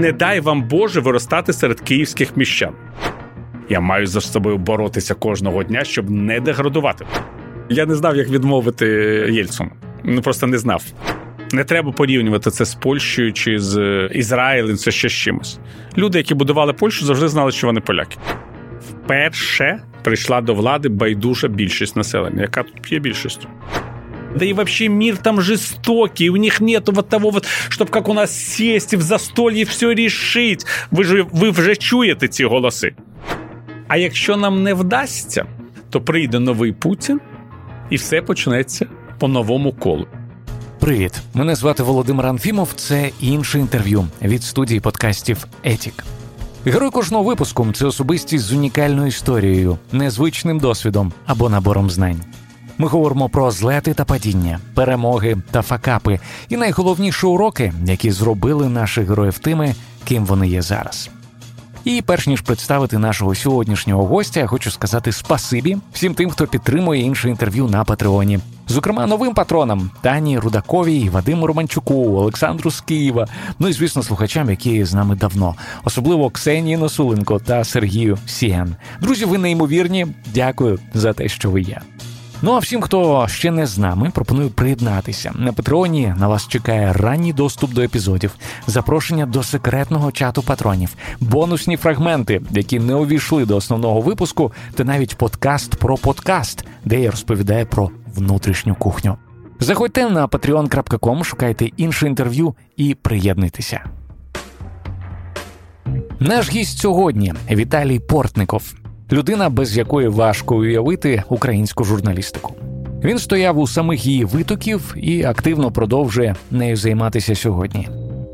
Не дай вам Боже виростати серед київських міщан. Я маю за собою боротися кожного дня, щоб не деградувати. Я не знав, як відмовити Єльцину. Ну просто не знав. Не треба порівнювати це з Польщею чи з Ізраїлем, це ще з чимось. Люди, які будували Польщу, завжди знали, що вони поляки. Вперше прийшла до влади байдужа більшість населення, яка тут є більшістю. Да и вообще мир там жестокий, у них нету вот того вот, чтобы как у нас сесть и в застолье все решить. Ви ж ви вже чуєте ці голоси. А якщо нам не вдасться, то прийде новий Путін, і все почнеться по новому колу. Привіт, мене звати Володимир Анфімов. Це інше інтерв'ю від студії подкастів Етік. Герой кожного випуску це особистість з унікальною історією, незвичним досвідом або набором знань. Ми говоримо про злети та падіння, перемоги та факапи, і найголовніші уроки, які зробили наших героїв тими, ким вони є зараз. І перш ніж представити нашого сьогоднішнього гостя, я хочу сказати спасибі всім тим, хто підтримує інше інтерв'ю на Патреоні. Зокрема, новим патронам Тані Рудаковій, Вадиму Романчуку, Олександру з Києва. Ну і звісно, слухачам, які з нами давно, особливо Ксенії Носуленко та Сергію Сіян. Друзі, ви неймовірні. Дякую за те, що ви є. Ну а всім, хто ще не з нами, пропоную приєднатися. На Патреоні на вас чекає ранній доступ до епізодів, запрошення до секретного чату патронів, бонусні фрагменти, які не увійшли до основного випуску, та навіть подкаст про подкаст, де я розповідаю про внутрішню кухню. Заходьте на patreon.com, шукайте інше інтерв'ю і приєднуйтеся. Наш гість сьогодні Віталій Портников людина, без якої важко уявити українську журналістику. Він стояв у самих її витоків і активно продовжує нею займатися сьогодні.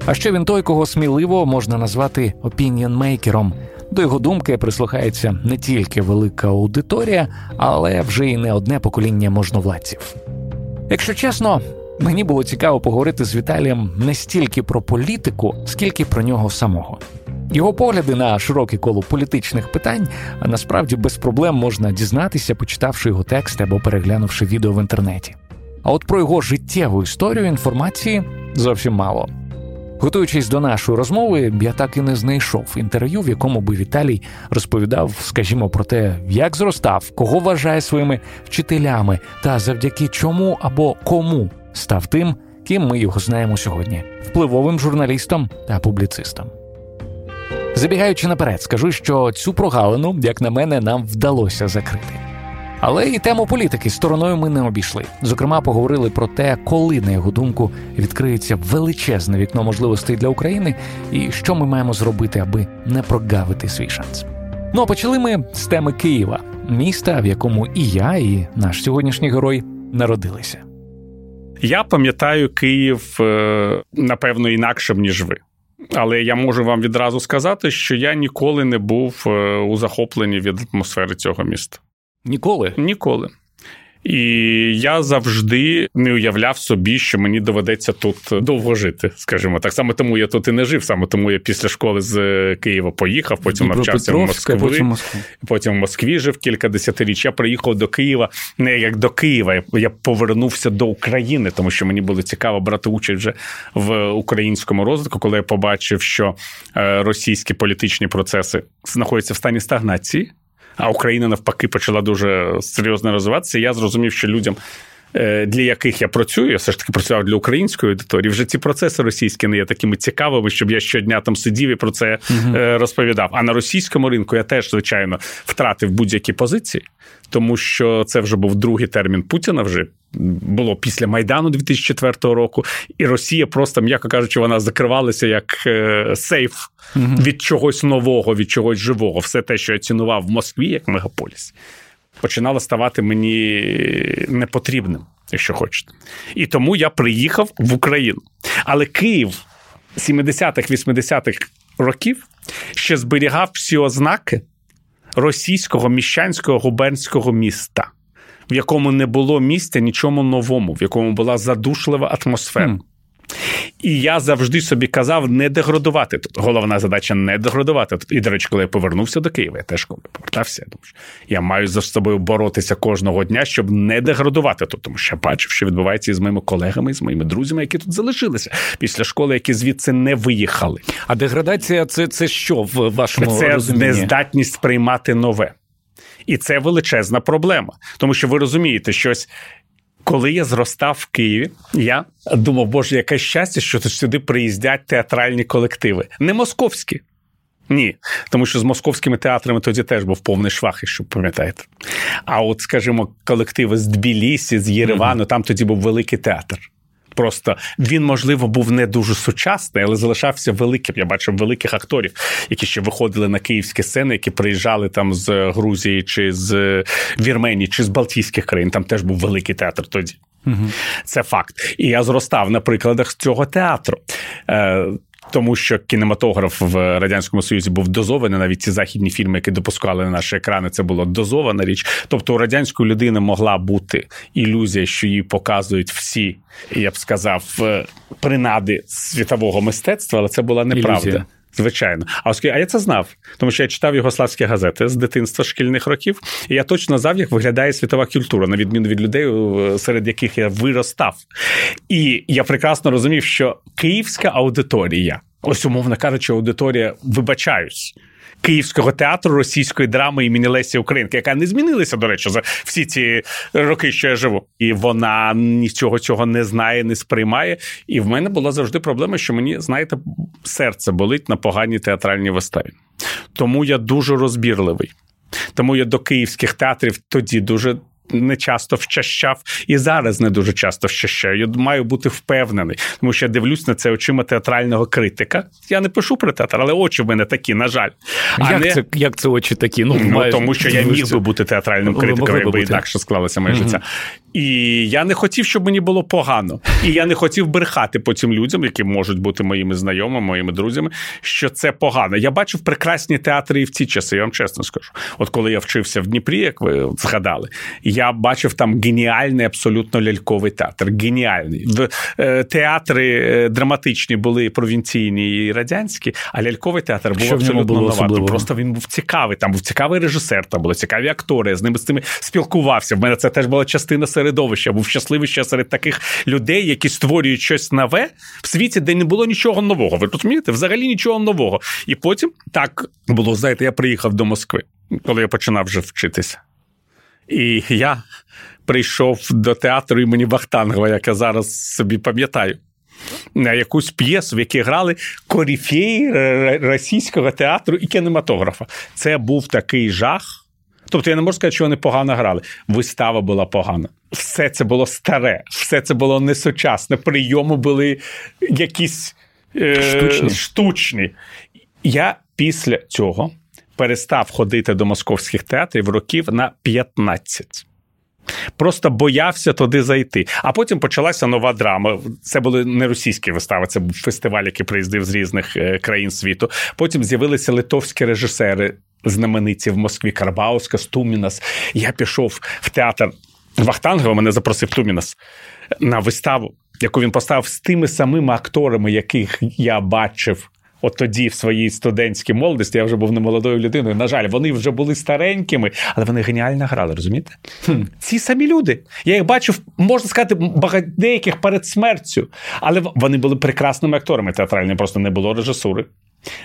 А ще він той, кого сміливо можна назвати опініонмейкером. До його думки прислухається не тільки велика аудиторія, але вже й не одне покоління можновладців. Якщо чесно, мені було цікаво поговорити з Віталієм не стільки про політику, скільки про нього самого. Його погляди на широке коло політичних питань насправді без проблем можна дізнатися, почитавши його текст або переглянувши відео в інтернеті. А от про його життєву історію інформації зовсім мало. Готуючись до нашої розмови, я так і не знайшов інтерв'ю, в якому би Віталій розповідав, скажімо, про те, як зростав, кого вважає своїми вчителями, та завдяки чому або кому став тим, ким ми його знаємо сьогодні впливовим журналістом та публіцистом. Забігаючи наперед, скажу, що цю прогалину, як на мене, нам вдалося закрити. Але і тему політики стороною ми не обійшли. Зокрема, поговорили про те, коли, на його думку, відкриється величезне вікно можливостей для України, і що ми маємо зробити, аби не прогавити свій шанс. Ну а почали ми з теми Києва, міста, в якому і я, і наш сьогоднішній герой народилися. Я пам'ятаю Київ е, напевно інакшим ніж ви. Але я можу вам відразу сказати, що я ніколи не був е, у захопленні від атмосфери цього міста. Ніколи? Ніколи. І я завжди не уявляв собі, що мені доведеться тут довго жити, скажімо так. Саме тому я тут і не жив, саме тому я після школи з Києва поїхав, потім навчався в Москві, потім, потім в Москві жив кілька десятиріч. Я приїхав до Києва не як до Києва. Я повернувся до України, тому що мені було цікаво брати участь вже в українському розвитку, коли я побачив, що е, російські політичні процеси знаходяться в стані стагнації а Україна навпаки почала дуже серйозно розвиватися. Я зрозумів, що людям. Е, для яких я працюю, я все ж таки працював для української аудиторії. Вже ці процеси російські не є такими цікавими, щоб я щодня там сидів і про це uh розповідав. А на російському ринку я теж, звичайно, втратив будь-які позиції, тому що це вже був другий термін Путіна. Вже було після Майдану 2004 року, і Росія просто, м'яко кажучи, вона закривалася як е, сейф від чогось нового, від чогось живого. Все те, що я цінував в Москві, як мегаполіс, починало ставати мені непотрібним, якщо хочете. І тому я приїхав в Україну. Але Київ 70-х, 80-х років ще зберігав всі ознаки російського міщанського губернського міста в якому не було місця нічому новому, в якому була задушлива атмосфера. Mm. І я завжди собі казав не деградувати тут. Головна задача не деградувати тут. І, до речі, коли я повернувся до Києва, я теж коли повертався, я думаю, що я маю за собою боротися кожного дня, щоб не деградувати тут. Тому що я бачив, що відбувається із моїми колегами, з моїми друзями, які тут залишилися після школи, які звідси не виїхали. А деградація це це що в вашому це розумінні? нездатність приймати нове. І це величезна проблема, тому що ви розумієте, щось коли я зростав в Києві, я думав, боже, яке щастя, що сюди приїздять театральні колективи. Не московські. Ні, тому що з московськими театрами тоді теж був повний швах, якщо пам'ятаєте. А от, скажімо, колективи з Тбілісі, з Єревану, mm-hmm. там тоді був великий театр. Просто він, можливо, був не дуже сучасний, але залишався великим. Я бачив великих акторів, які ще виходили на київські сцени, які приїжджали там з Грузії чи з Вірменії, чи з Балтійських країн. Там теж був великий театр тоді. Угу. Це факт. І я зростав на прикладах цього театру. Тому що кінематограф в радянському союзі був дозований. Навіть ці західні фільми, які допускали на наші екрани, це було дозована річ. Тобто у радянської людини могла бути ілюзія, що її показують всі, я б сказав, е, принади світового мистецтва, але це була неправда. Ілюзія. Звичайно, а оскільки а я це знав, тому що я читав югославські газети з дитинства шкільних років, і я точно знав, як виглядає світова культура, на відміну від людей, серед яких я виростав. І я прекрасно розумів, що київська аудиторія, ось умовно кажучи, аудиторія, вибачаюсь. Київського театру російської драми імені Лесі Українки, яка не змінилася, до речі, за всі ці роки, що я живу, і вона нічого цього не знає, не сприймає. І в мене була завжди проблема, що мені, знаєте, серце болить на поганій театральній виставі. Тому я дуже розбірливий. Тому я до київських театрів тоді дуже не часто вчащав і зараз не дуже часто вчащаю. Я маю бути впевнений, тому що я дивлюсь на це очима театрального критика. Я не пишу про театр, але очі в мене такі, на жаль. А як не... це як це очі такі? Ну, ну тому що я міг би бути театральним критиком, якби інакше склалося моє угу. життя. І я не хотів, щоб мені було погано. І я не хотів брехати потім людям, які можуть бути моїми знайомими, моїми друзями, що це погано. Я бачив прекрасні театри і в ці часи, я вам чесно скажу. От коли я вчився в Дніпрі, як ви згадали, я бачив там геніальний, абсолютно ляльковий театр. Геніальний. Е, театри е, драматичні були провінційні і радянські, а ляльковий театр був що абсолютно новатий. Просто він був цікавий. Там був цікавий режисер, там були цікаві актори. Я з ними з цими спілкувався. В мене це теж була частина середовища. Був щасливий ще серед таких людей, які створюють щось нове в світі, де не було нічого нового. Ви розумієте? Взагалі нічого нового. І потім так було. Знаєте, я приїхав до Москви, коли я починав вже вчитися. І я прийшов до театру імені Вахтангова, як я зараз собі пам'ятаю. На якусь п'єсу, в якій грали коріфеї російського театру і кінематографа. Це був такий жах. Тобто я не можу сказати, що вони погано грали. Вистава була погана. Все це було старе, все це було несучасне. Прийоми були якісь е, штучні. штучні. Я після цього перестав ходити до московських театрів років на 15. Просто боявся туди зайти. А потім почалася нова драма. Це були не російські вистави, це був фестиваль, який приїздив з різних е, країн світу. Потім з'явилися литовські режисери, знамениті в Москві Карбауска, Стумінас. Я пішов в театр Вахтангова, мене запросив Тумінас на виставу, яку він поставив з тими самими акторами, яких я бачив От тоді, в своїй студентській молодості, я вже був не молодою людиною. На жаль, вони вже були старенькими, але вони геніально грали, розумієте? Хм. Ці самі люди. Я їх бачив, можна сказати, багать деяких перед смертю, але вони були прекрасними акторами театральними, просто не було режисури,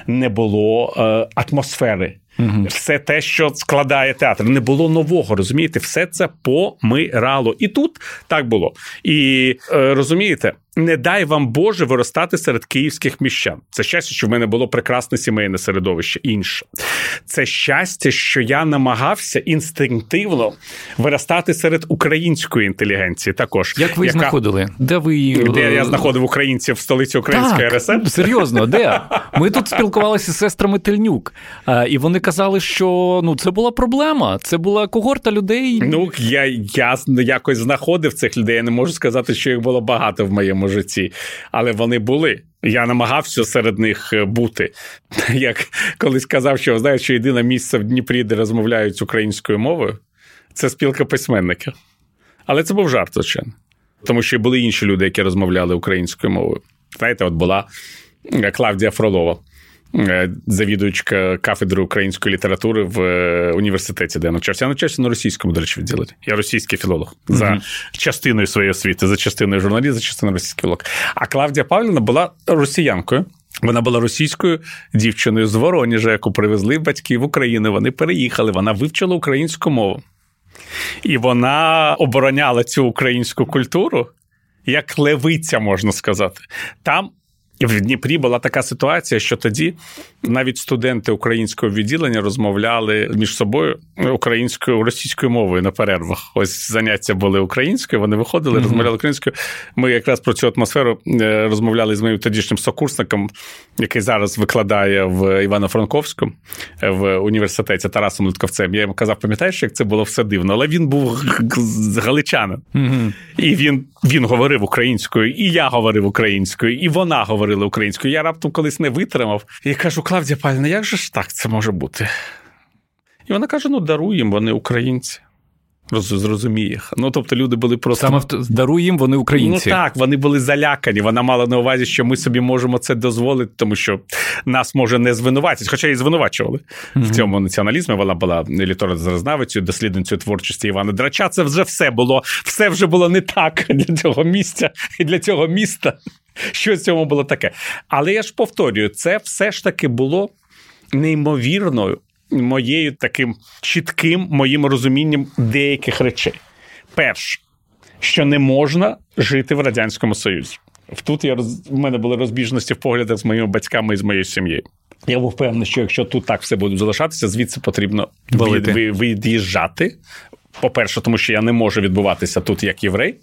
не було е, атмосфери. Угу. Все те, що складає театр, не було нового, розумієте, все це помирало. І тут так було. І е, розумієте, не дай вам Боже виростати серед київських міщан. Це щастя, що в мене було прекрасне сімейне середовище. Інше це щастя, що я намагався інстинктивно виростати серед української інтелігенції. Також як ви яка... знаходили? Де ви де я знаходив українців в столиці Української так, РСР? Серйозно, де ми тут спілкувалися з сестрами Тельнюк, і вони казали, що ну це була проблема. Це була когорта людей. Ну я я якось знаходив цих людей. Я не можу сказати, що їх було багато в моєму житті, але вони були. Я намагався серед них е, бути. Як колись казав, що знаєш, що єдине місце в Дніпрі, де розмовляють українською мовою, це спілка письменників. Але це був жарт, звичайно. Тому що були інші люди, які розмовляли українською мовою. Знаєте, от була Клавдія Фролова. Е, завідувачка кафедри української літератури в е, університеті, де я навчався. Я навчався на російському, до речі, відділенні. Я російський філолог mm-hmm. за частиною своєї освіти, за частиною журналіст, за частиною російський філолог. А Клавдія Павлівна була росіянкою. Вона була російською дівчиною з Вороніжа, яку привезли батьки в Україну. Вони переїхали, вона вивчила українську мову. І вона обороняла цю українську культуру як левиця, можна сказати. Там в Дніпрі була така ситуація, що тоді навіть студенти українського відділення розмовляли між собою українською російською мовою на перервах. Ось заняття були українською. Вони виходили, mm-hmm. розмовляли українською. Ми якраз про цю атмосферу е, розмовляли з моїм тодішнім сокурсником, який зараз викладає в Івано-Франковську е, в університеті Тарасом Литковцем. Я йому казав, пам'ятаєш, як це було все дивно, але він був галичанин. Mm-hmm. І він, він говорив українською, і я говорив українською, і вона говорила українською. Я раптом колись не витримав і кажу. Клавдія Павлівна, як же ж так це може бути? І вона каже: ну, даруй їм, вони українці. Зрозуміє. Ну, тобто люди були просто. Саме даруй їм, вони українці. Ну так, вони були залякані. Вона мала на увазі, що ми собі можемо це дозволити, тому що нас може не звинуватити, хоча і звинувачували mm-hmm. в цьому націоналізмі. Вона була літературознавицею, дослідницею творчості Івана Драча. Це вже все було, все вже було не так для цього місця і для цього міста. Що в цьому було таке. Але я ж повторюю, це все ж таки було неймовірною моєю таким чітким моїм розумінням деяких речей. Перше, що не можна жити в Радянському Союзі. Тут я роз... в мене були розбіжності в поглядах з моїми батьками і з моєю сім'єю. Я був впевнений, що якщо тут так все буде залишатися, звідси потрібно від'їжджати. По-перше, тому що я не можу відбуватися тут як єврей.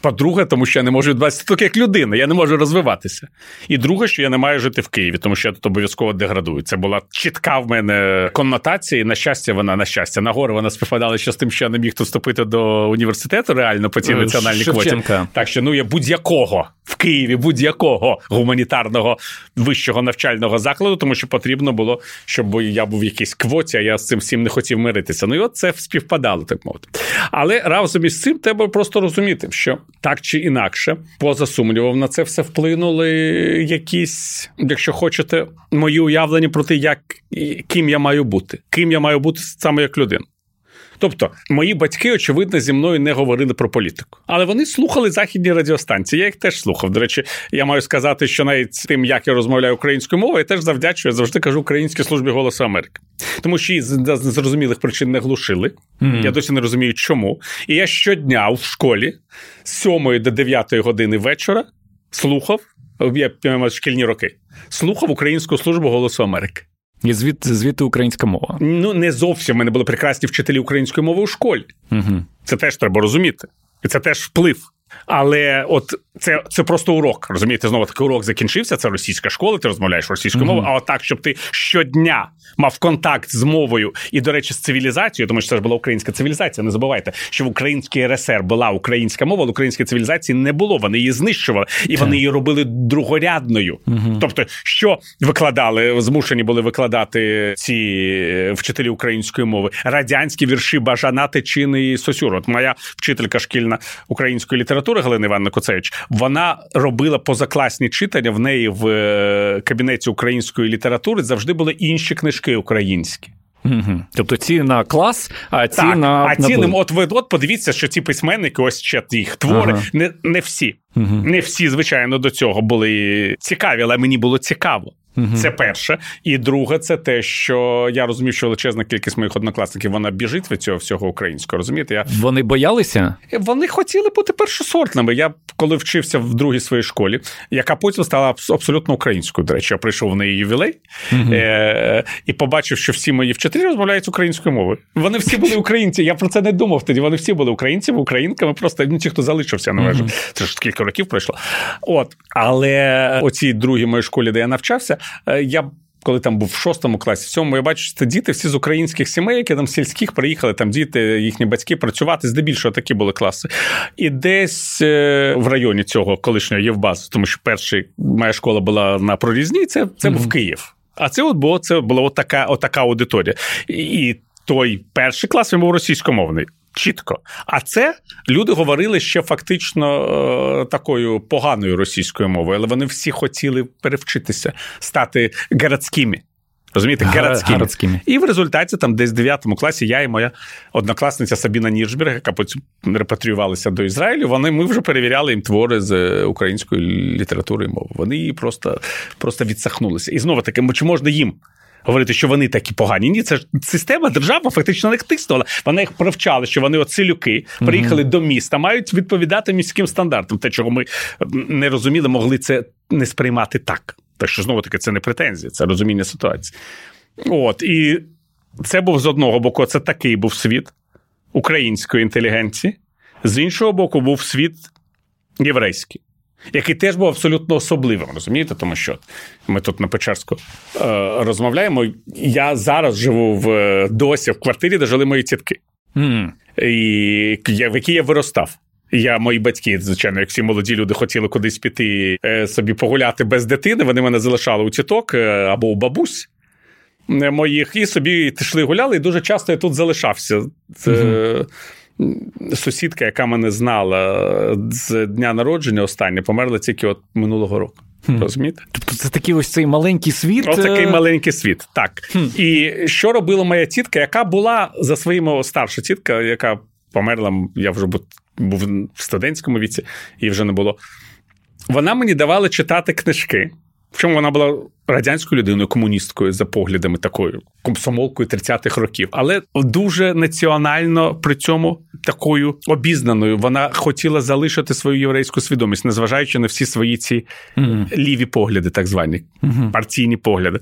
По-друге, тому що я не можу відбуватися тут як людина, я не можу розвиватися. І друге, що я не маю жити в Києві, тому що я тут обов'язково деградую. Це була чітка в мене коннотація, і на щастя, вона на щастя. Нагору вона співпадала ще з тим, що я не міг тут вступити до університету реально по цій е, національній квоті. Так що ну я будь-якого в Києві, будь-якого гуманітарного вищого навчального закладу, тому що потрібно було, щоб я був в якійсь квоті, а я з цим всім не хотів миритися. Ну і от це співпадало, так мовити. Але разом із цим треба просто розуміти, що так чи інакше, поза сумнівом, на це все вплинули якісь, якщо хочете, мої уявлення про те, як ким я маю бути, ким я маю бути саме як людина. Тобто, мої батьки, очевидно, зі мною не говорили про політику, але вони слухали західні радіостанції. Я їх теж слухав. До речі, я маю сказати, що навіть тим, як я розмовляю українською мовою, я теж завдячую, я завжди кажу українській службі голосу Америки, тому що її з незрозумілих причин не глушили. Mm-hmm. Я досі не розумію, чому. І я щодня в школі з 7 до 9 години вечора слухав. Я шкільні роки, слухав Українську службу голосу Америки. І звідти звідти українська мова. Ну не зовсім У мене були прекрасні вчителі української мови у школі. Угу. Це теж треба розуміти. І це теж вплив. Але от це це просто урок. Розумієте, знову такий урок закінчився. Це російська школа, ти розмовляєш російською mm-hmm. мовою. А от так, щоб ти щодня мав контакт з мовою і, до речі, з цивілізацією, тому що це ж була українська цивілізація. Не забувайте, що в українській РСР була українська мова, але української цивілізації не було. Вони її знищували і вони її робили другорядною. Mm-hmm. Тобто, що викладали, змушені були викладати ці е, вчителі української мови, радянські вірші Бажана Течини і Сосюр. От моя вчителька шкільна української літератури Галина Івановна Коцевич вона робила позакласні читання. В неї в е, кабінеті української літератури завжди були інші книжки українські. Угу. Тобто ці на клас, а ці так, на а ці на... от ви от подивіться, що ці письменники, ось ще їх твори, ага. не не всі, угу. не всі, звичайно, до цього були цікаві, але мені було цікаво. Угу. Це перше. І друге, це те, що я розумів, що величезна кількість моїх однокласників вона біжить від цього всього українського. Розумієте? Я... Вони боялися? Вони хотіли бути першосортними. Я коли вчився в другій своїй школі, яка потім стала абсолютно українською. До речі, я прийшов в неї ювілей угу. е- і побачив, що всі мої вчителі розмовляють українською мовою. Вони всі були українці. Я про це не думав тоді. Вони всі були українцями, українками. Просто ну, ті, хто залишився, не угу. Це ж кілька років пройшло. От, але оцій другій моїй школі, де я навчався. Е, я коли там був в шостому класі, в цьому я бачу, що це діти всі з українських сімей, які там сільських приїхали, там діти, їхні батьки працювати. Здебільшого такі були класи. І десь е, в районі цього колишнього Євбазу, тому що перша моя школа була на прорізній, це це mm-hmm. був Київ. А це от було це була от така, от така аудиторія. І той перший клас він був російськомовний. Чітко. А це люди говорили ще фактично е, такою поганою російською мовою, але вони всі хотіли перевчитися, стати городськими. Розумієте, городськими. городськими. І в результаті, там, десь в 9 класі, я і моя однокласниця Сабіна Ніршберг, яка потім репатріювалася до Ізраїлю, вони ми вже перевіряли їм твори з української літератури і мови. Вони просто, просто відсахнулися. І знову таки, чи можна їм? Говорити, що вони такі погані. Ні, це ж система держава фактично на них тиснула. Вони їх привчали, що вони оцилюки приїхали mm-hmm. до міста, мають відповідати міським стандартам. Те, чого ми не розуміли, могли це не сприймати так. Так що знову таки це не претензія, це розуміння ситуації. От і це був з одного боку, це такий був світ української інтелігенції, з іншого боку, був світ єврейський, який теж був абсолютно особливим, розумієте? Тому що ми тут на Печерську е, розмовляємо. Я зараз живу в досі в квартирі, де жили мої тітки, mm. і в якій я виростав. Я, мої батьки, звичайно, як всі молоді люди хотіли кудись піти е, собі погуляти без дитини. Вони мене залишали у тіток е, або у бабусь е, моїх, і собі йшли гуляли. І дуже часто я тут залишався. Це угу. Сусідка, яка мене знала з дня народження, останнє померла тільки от минулого року. Хм. Розумієте? Тобто це такий ось цей маленький світ. Ось такий маленький світ. Так. Хм. І що робила моя тітка, яка була за своїми старша тітка, яка померла, я вже був в студентському віці, її вже не було. Вона мені давала читати книжки. Причому вона була радянською людиною, комуністкою за поглядами такою, комсомолкою 30-х років, але дуже національно при цьому такою обізнаною. Вона хотіла залишити свою єврейську свідомість, незважаючи на всі свої ці mm-hmm. ліві погляди, так звані mm-hmm. партійні погляди.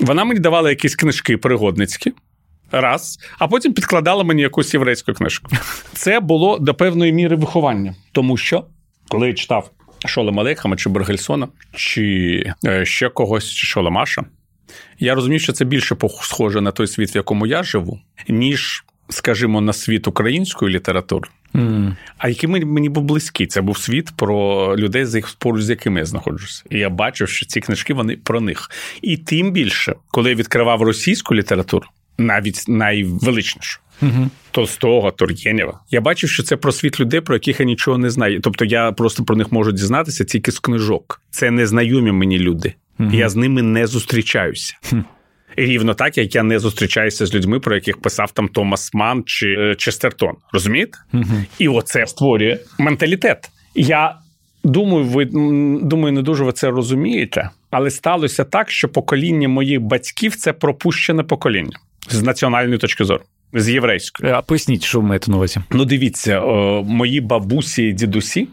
Вона мені давала якісь книжки пригодницькі раз, а потім підкладала мені якусь єврейську книжку. Це було до певної міри виховання, тому що коли я читав Шолема Алейхама чи Бергельсона, чи е, ще когось, чи Шолемаша, я розумів, що це більше схоже на той світ, в якому я живу, ніж, скажімо, на світ української літератури. Mm. А який мені був близький, це був світ про людей, з їх поруч з якими я знаходжуся. І я бачив, що ці книжки вони про них. І тим більше, коли я відкривав російську літературу, навіть найвеличнішу. Угу. Толстого, Тур'єнєва. Я бачив, що це про світ людей, про яких я нічого не знаю. Тобто я просто про них можу дізнатися тільки з книжок. Це незнайомі мені люди. Угу. Я з ними не зустрічаюся. Хм. Рівно так, як я не зустрічаюся з людьми, про яких писав там Томас Ман чи е, Честертон. Розумієте? Угу. І оце створює менталітет. Я думаю, ви думаю, не дуже ви це розумієте, але сталося так, що покоління моїх батьків це пропущене покоління з національної точки зору. З єврейської. А поясніть, що ви маєте на увазі? Ну, дивіться, о, мої бабусі і дідусі.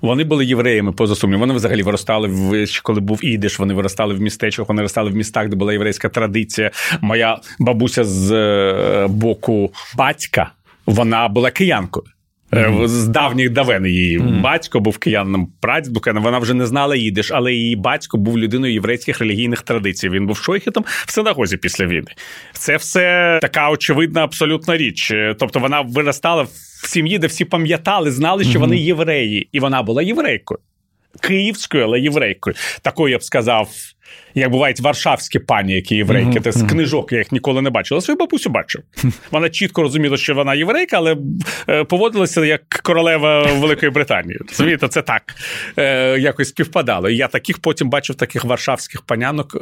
Вони були євреями поза сумнів. Вони взагалі виростали в коли був ідиш, вони виростали в містечках, вони виростали в містах, де була єврейська традиція. Моя бабуся з е, боку батька, вона була киянкою. Mm-hmm. З давніх давен її mm-hmm. батько був кияном, прадід Вона вже не знала їдиш, але її батько був людиною єврейських релігійних традицій. Він був шойхетом в синагозі після війни. Це все така очевидна абсолютна річ. Тобто вона виростала в сім'ї, де всі пам'ятали, знали, що mm-hmm. вони євреї, і вона була єврейкою. Київською, але єврейкою. Такою я б сказав, як бувають варшавські пані, які єврейки, mm-hmm. з книжок я їх ніколи не бачив. Але свою бабусю бачив. Вона чітко розуміла, що вона єврейка, але е, поводилася як королева Великої Британії. Розумієте, це так е, якось співпадало. І я таких потім бачив таких варшавських панянок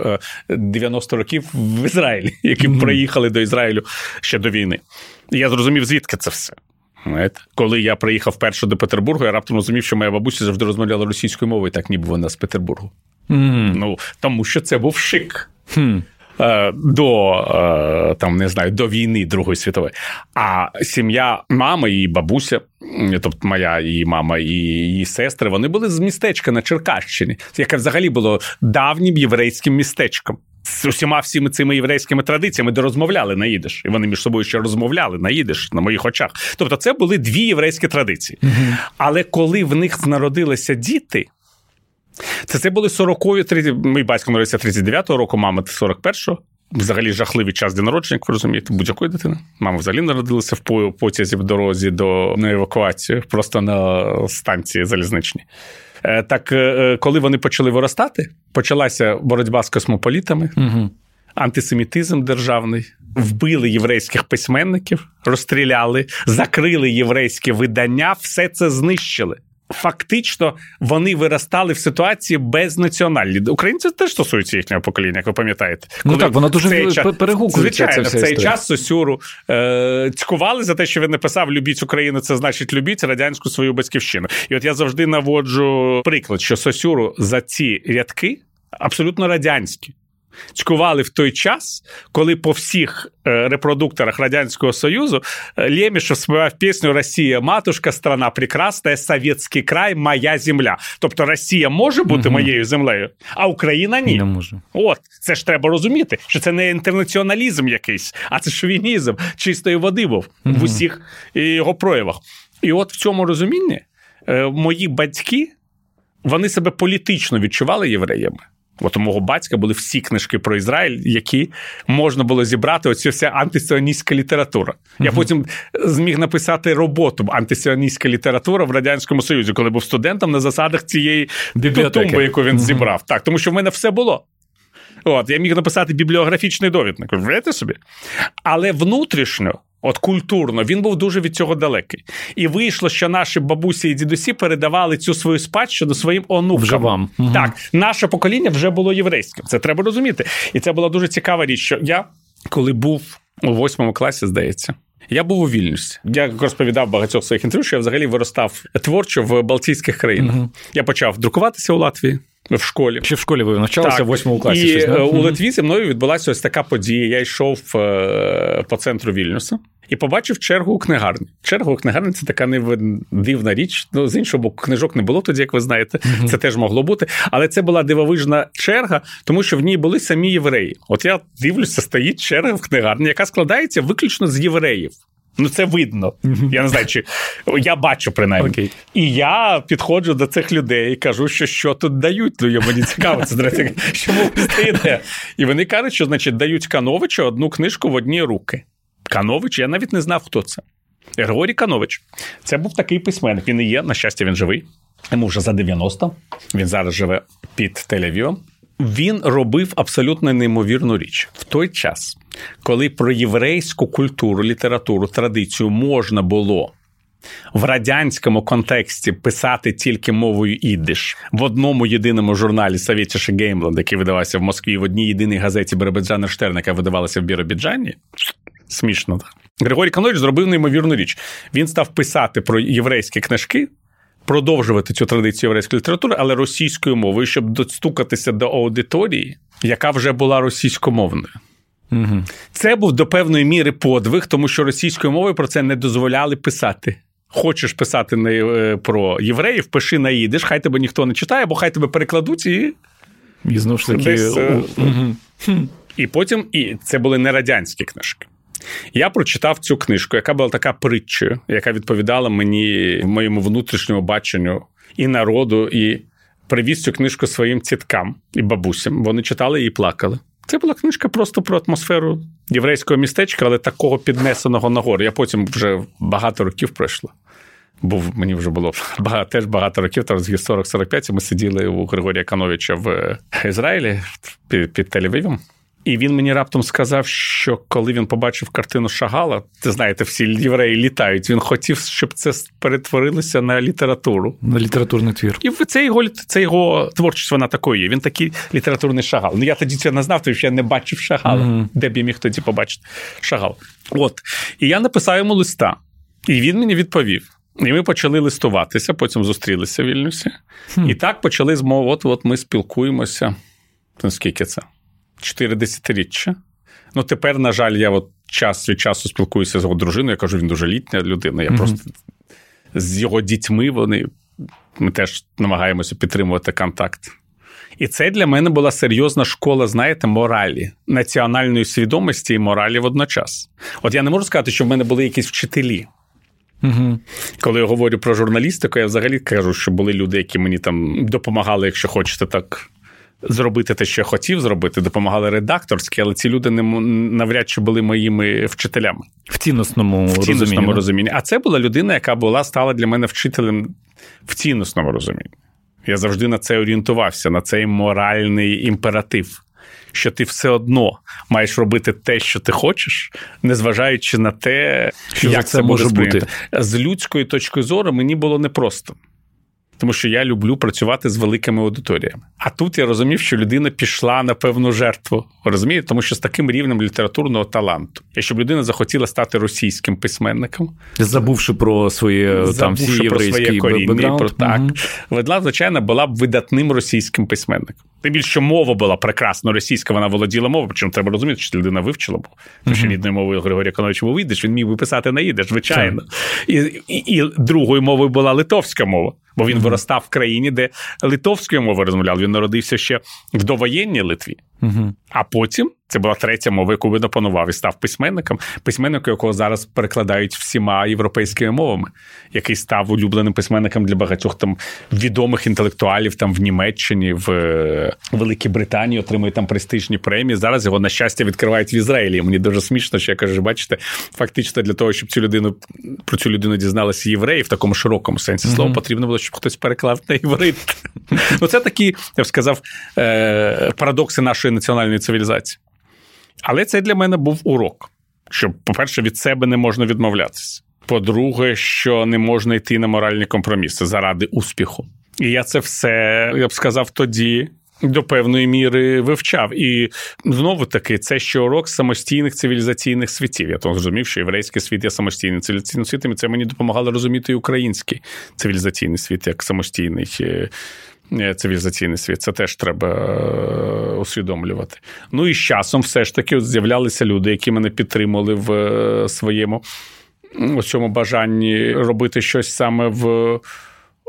90 е, років в Ізраїлі, які mm-hmm. приїхали до Ізраїлю ще до війни. І я зрозумів, звідки це все. Коли я приїхав перше до Петербургу, я раптом розумів, що моя бабуся завжди розмовляла російською мовою, так ніби вона з Петербургу. Mm. Ну, Тому що це був шик. Mm. До е, там не знаю, до війни Другої світової. А сім'я мами і бабуся, тобто моя її мама і її сестри, вони були з містечка на Черкащині, яке взагалі було давнім єврейським містечком з усіма всіми цими єврейськими традиціями, де розмовляли на їдиш, і вони між собою ще розмовляли на їдиш на моїх очах. Тобто, це були дві єврейські традиції. mm Але коли в них народилися діти. Це це були 40-ті, 30, мій батько народився 39-го року, мама 41-го. Взагалі жахливий час для народження, як ви розумієте, будь-якої дитини. Мама взагалі народилася в потязі в дорозі до на евакуацію, просто на станції залізничній. Е, так е, коли вони почали виростати, почалася боротьба з космополітами. Угу. антисемітизм державний. Вбили єврейських письменників, розстріляли, закрили єврейське видання, все це знищили фактично вони виростали в ситуації безнаціональні. Українці теж стосуються їхнього покоління, як ви пам'ятаєте. Ну так, воно дуже перегукується. Звичайно, в цей історія. час Сосюру е, цькували за те, що він написав Любіть Україну, це значить любіть радянську свою батьківщину. І от я завжди наводжу приклад, що Сосюру за ці рядки абсолютно радянські цькували в той час, коли по всіх е, репродукторах Радянського Союзу е, Лємішев співав пісню Росія, матушка, страна прекрасна, Совєтський край, моя земля. Тобто Росія може бути угу. моєю землею, а Україна ні. Не може. От це ж треба розуміти, що це не інтернаціоналізм якийсь, а це шовінізм чистої води був угу. в усіх його проявах. І от в цьому розумінні е, мої батьки вони себе політично відчували євреями. От у мого батька були всі книжки про Ізраїль, які можна було зібрати. Оцю вся антисіоністська література. Uh-huh. Я потім зміг написати роботу антисіоністська література в радянському союзі, коли був студентом на засадах цієї тумби, яку він uh-huh. зібрав. Так, тому що в мене все було. От, я міг написати бібліографічний довідник. Вірите собі? Але внутрішньо От культурно він був дуже від цього далекий. І вийшло, що наші бабусі і дідусі передавали цю свою спадщину своїм онукам. Вже вам. Так, наше покоління вже було єврейським. Це треба розуміти. І це була дуже цікава річ, що я, коли був у восьмому класі, здається. Я був у Вільнюсі. Я розповідав багатьох своїх інтерв'ю, що я взагалі виростав творчо в Балтійських країнах. uh Я почав друкуватися у Латвії в школі. Чи в школі ви навчалися в восьмому класі? І щось, не? у Литві зі мною відбулася ось така подія. Я йшов е, по центру Вільнюса. І побачив чергу у книгарні. Чергу у книгарні це така дивна річ. Ну, з іншого боку, книжок не було тоді, як ви знаєте, mm-hmm. це теж могло бути. Але це була дивовижна черга, тому що в ній були самі євреї. От я дивлюся, стоїть черга в книгарні, яка складається виключно з євреїв. Ну, це видно. Я не знаю, чи я бачу принаймні. Okay. І я підходжу до цих людей і кажу, що що тут дають. Ну, мені цікаво, це чому стоїте. І вони кажуть, що значить дають Кановичу одну книжку в одні руки. Канович, я навіть не знав, хто це. Григорій Канович. Це був такий письменник. Він і є, на щастя, він живий. Йому вже за 90. Він зараз живе під Тель-Авівом. Він робив абсолютно неймовірну річ в той час, коли про єврейську культуру, літературу, традицію можна було. В радянському контексті писати тільки мовою ідиш в одному єдиному журналі Совєтіше Геймленд, який видавався в Москві, в одній єдиній газеті Беребеджана Штерн, яка видавалася в Біробіджані. Смішно. так. Григорій Канович зробив неймовірну річ. Він став писати про єврейські книжки, продовжувати цю традицію єврейської літератури, але російською мовою, щоб достукатися до аудиторії, яка вже була російськомовною. Угу. Це був до певної міри подвиг, тому що російською мовою про це не дозволяли писати. Хочеш писати не е, про євреїв, пиши на їдиш, хай тебе ніхто не читає, бо хай тебе перекладуть і. І знову ж таки. Десь... Угу. І потім і це були не радянські книжки. Я прочитав цю книжку, яка була така притчею, яка відповідала мені в моєму внутрішньому баченню і народу, і привіз цю книжку своїм ціткам і бабусям. Вони читали і плакали. Це була книжка просто про атмосферу єврейського містечка, але такого піднесеного нагору. Я потім вже багато років пройшло. Був мені вже було багато, теж багато років, там з 40-45, і ми сиділи у Григорія Кановича в Ізраїлі під, під Тель-Авівом. І він мені раптом сказав, що коли він побачив картину Шагала, ти знаєте, всі євреї літають. Він хотів, щоб це перетворилося на літературу. На літературний твір. І це його це його творчість, вона такою є. Він такий літературний шагал. Ну я тоді це не знав, тому що я не бачив Шагала. Mm-hmm. Де б я міг тоді побачити Шагал. От. І я написав йому листа, і він мені відповів. І ми почали листуватися, потім зустрілися в Вільнюсі. Mm-hmm. І так почали змову. От, от ми спілкуємося. Скільки це? Чотири десятиріччя. Ну, тепер, на жаль, я от час від часу спілкуюся з його дружиною. Я кажу, він дуже літня людина. Я mm-hmm. просто з його дітьми вони ми теж намагаємося підтримувати контакт. І це для мене була серйозна школа, знаєте, моралі, національної свідомості і моралі водночас. От я не можу сказати, що в мене були якісь вчителі. Угу. Коли я говорю про журналістику, я взагалі кажу, що були люди, які мені там допомагали, якщо хочете так зробити те, що я хотів зробити, допомагали редакторські, але ці люди не навряд чи були моїми вчителями в цінносному, в цінносному розумінні. розумінні. А це була людина, яка була стала для мене вчителем в цінносному розумінні. Я завжди на це орієнтувався, на цей моральний імператив. що ти все одно маєш робити те, що ти хочеш, незважаючи на те, що як це, це може бути. З людської точки зору мені було непросто тому що я люблю працювати з великими аудиторіями. А тут я розумів, що людина пішла на певну жертву. Розумієте, тому що з таким рівнем літературного таланту, якщо б людина захотіла стати російським письменником, забувши про своє там всі про своє коріння, про так угу. Ведла, звичайно, була б видатним російським письменником. Тим більше мова була прекрасна російська, вона володіла мовою, причому треба розуміти, що людина вивчила мову. Тому що рідною мовою Григорія Коновича був вийдеш, він міг би писати на їдеш, звичайно. І, і, і другою мовою була литовська мова. Бо він mm-hmm. виростав в країні, де литовською мовою розмовляв. Він народився ще в довоєнній Литві. Mm-hmm. А потім це була третя мова, яку він опанував і став письменником, письменником, якого зараз перекладають всіма європейськими мовами, який став улюбленим письменником для багатьох там відомих інтелектуалів там в Німеччині, в е, Великій Британії отримує там престижні премії. Зараз його на щастя відкривають в Ізраїлі. Мені дуже смішно, що я кажу, бачите, фактично для того, щоб цю людину про цю людину дізналися євреї в такому широкому сенсі слова, mm-hmm. потрібно було, щоб хтось переклав на єврит. Ну це такі, я б сказав, е, парадокси нашої національної цивілізації. Але це для мене був урок. Що, по-перше, від себе не можна відмовлятися. По-друге, що не можна йти на моральні компроміси заради успіху. І я це все, я б сказав, тоді до певної міри вивчав. І знову таки, це ще урок самостійних цивілізаційних світів. Я то зрозумів, що єврейський світ є самостійним цивілізаційним світом, і це мені допомагало розуміти і український цивілізаційний світ як самостійний Е, цивілізаційний світ. Це теж треба е, усвідомлювати. Ну і з часом все ж таки з'являлися люди, які мене підтримали в е, своєму у цьому бажанні робити щось саме в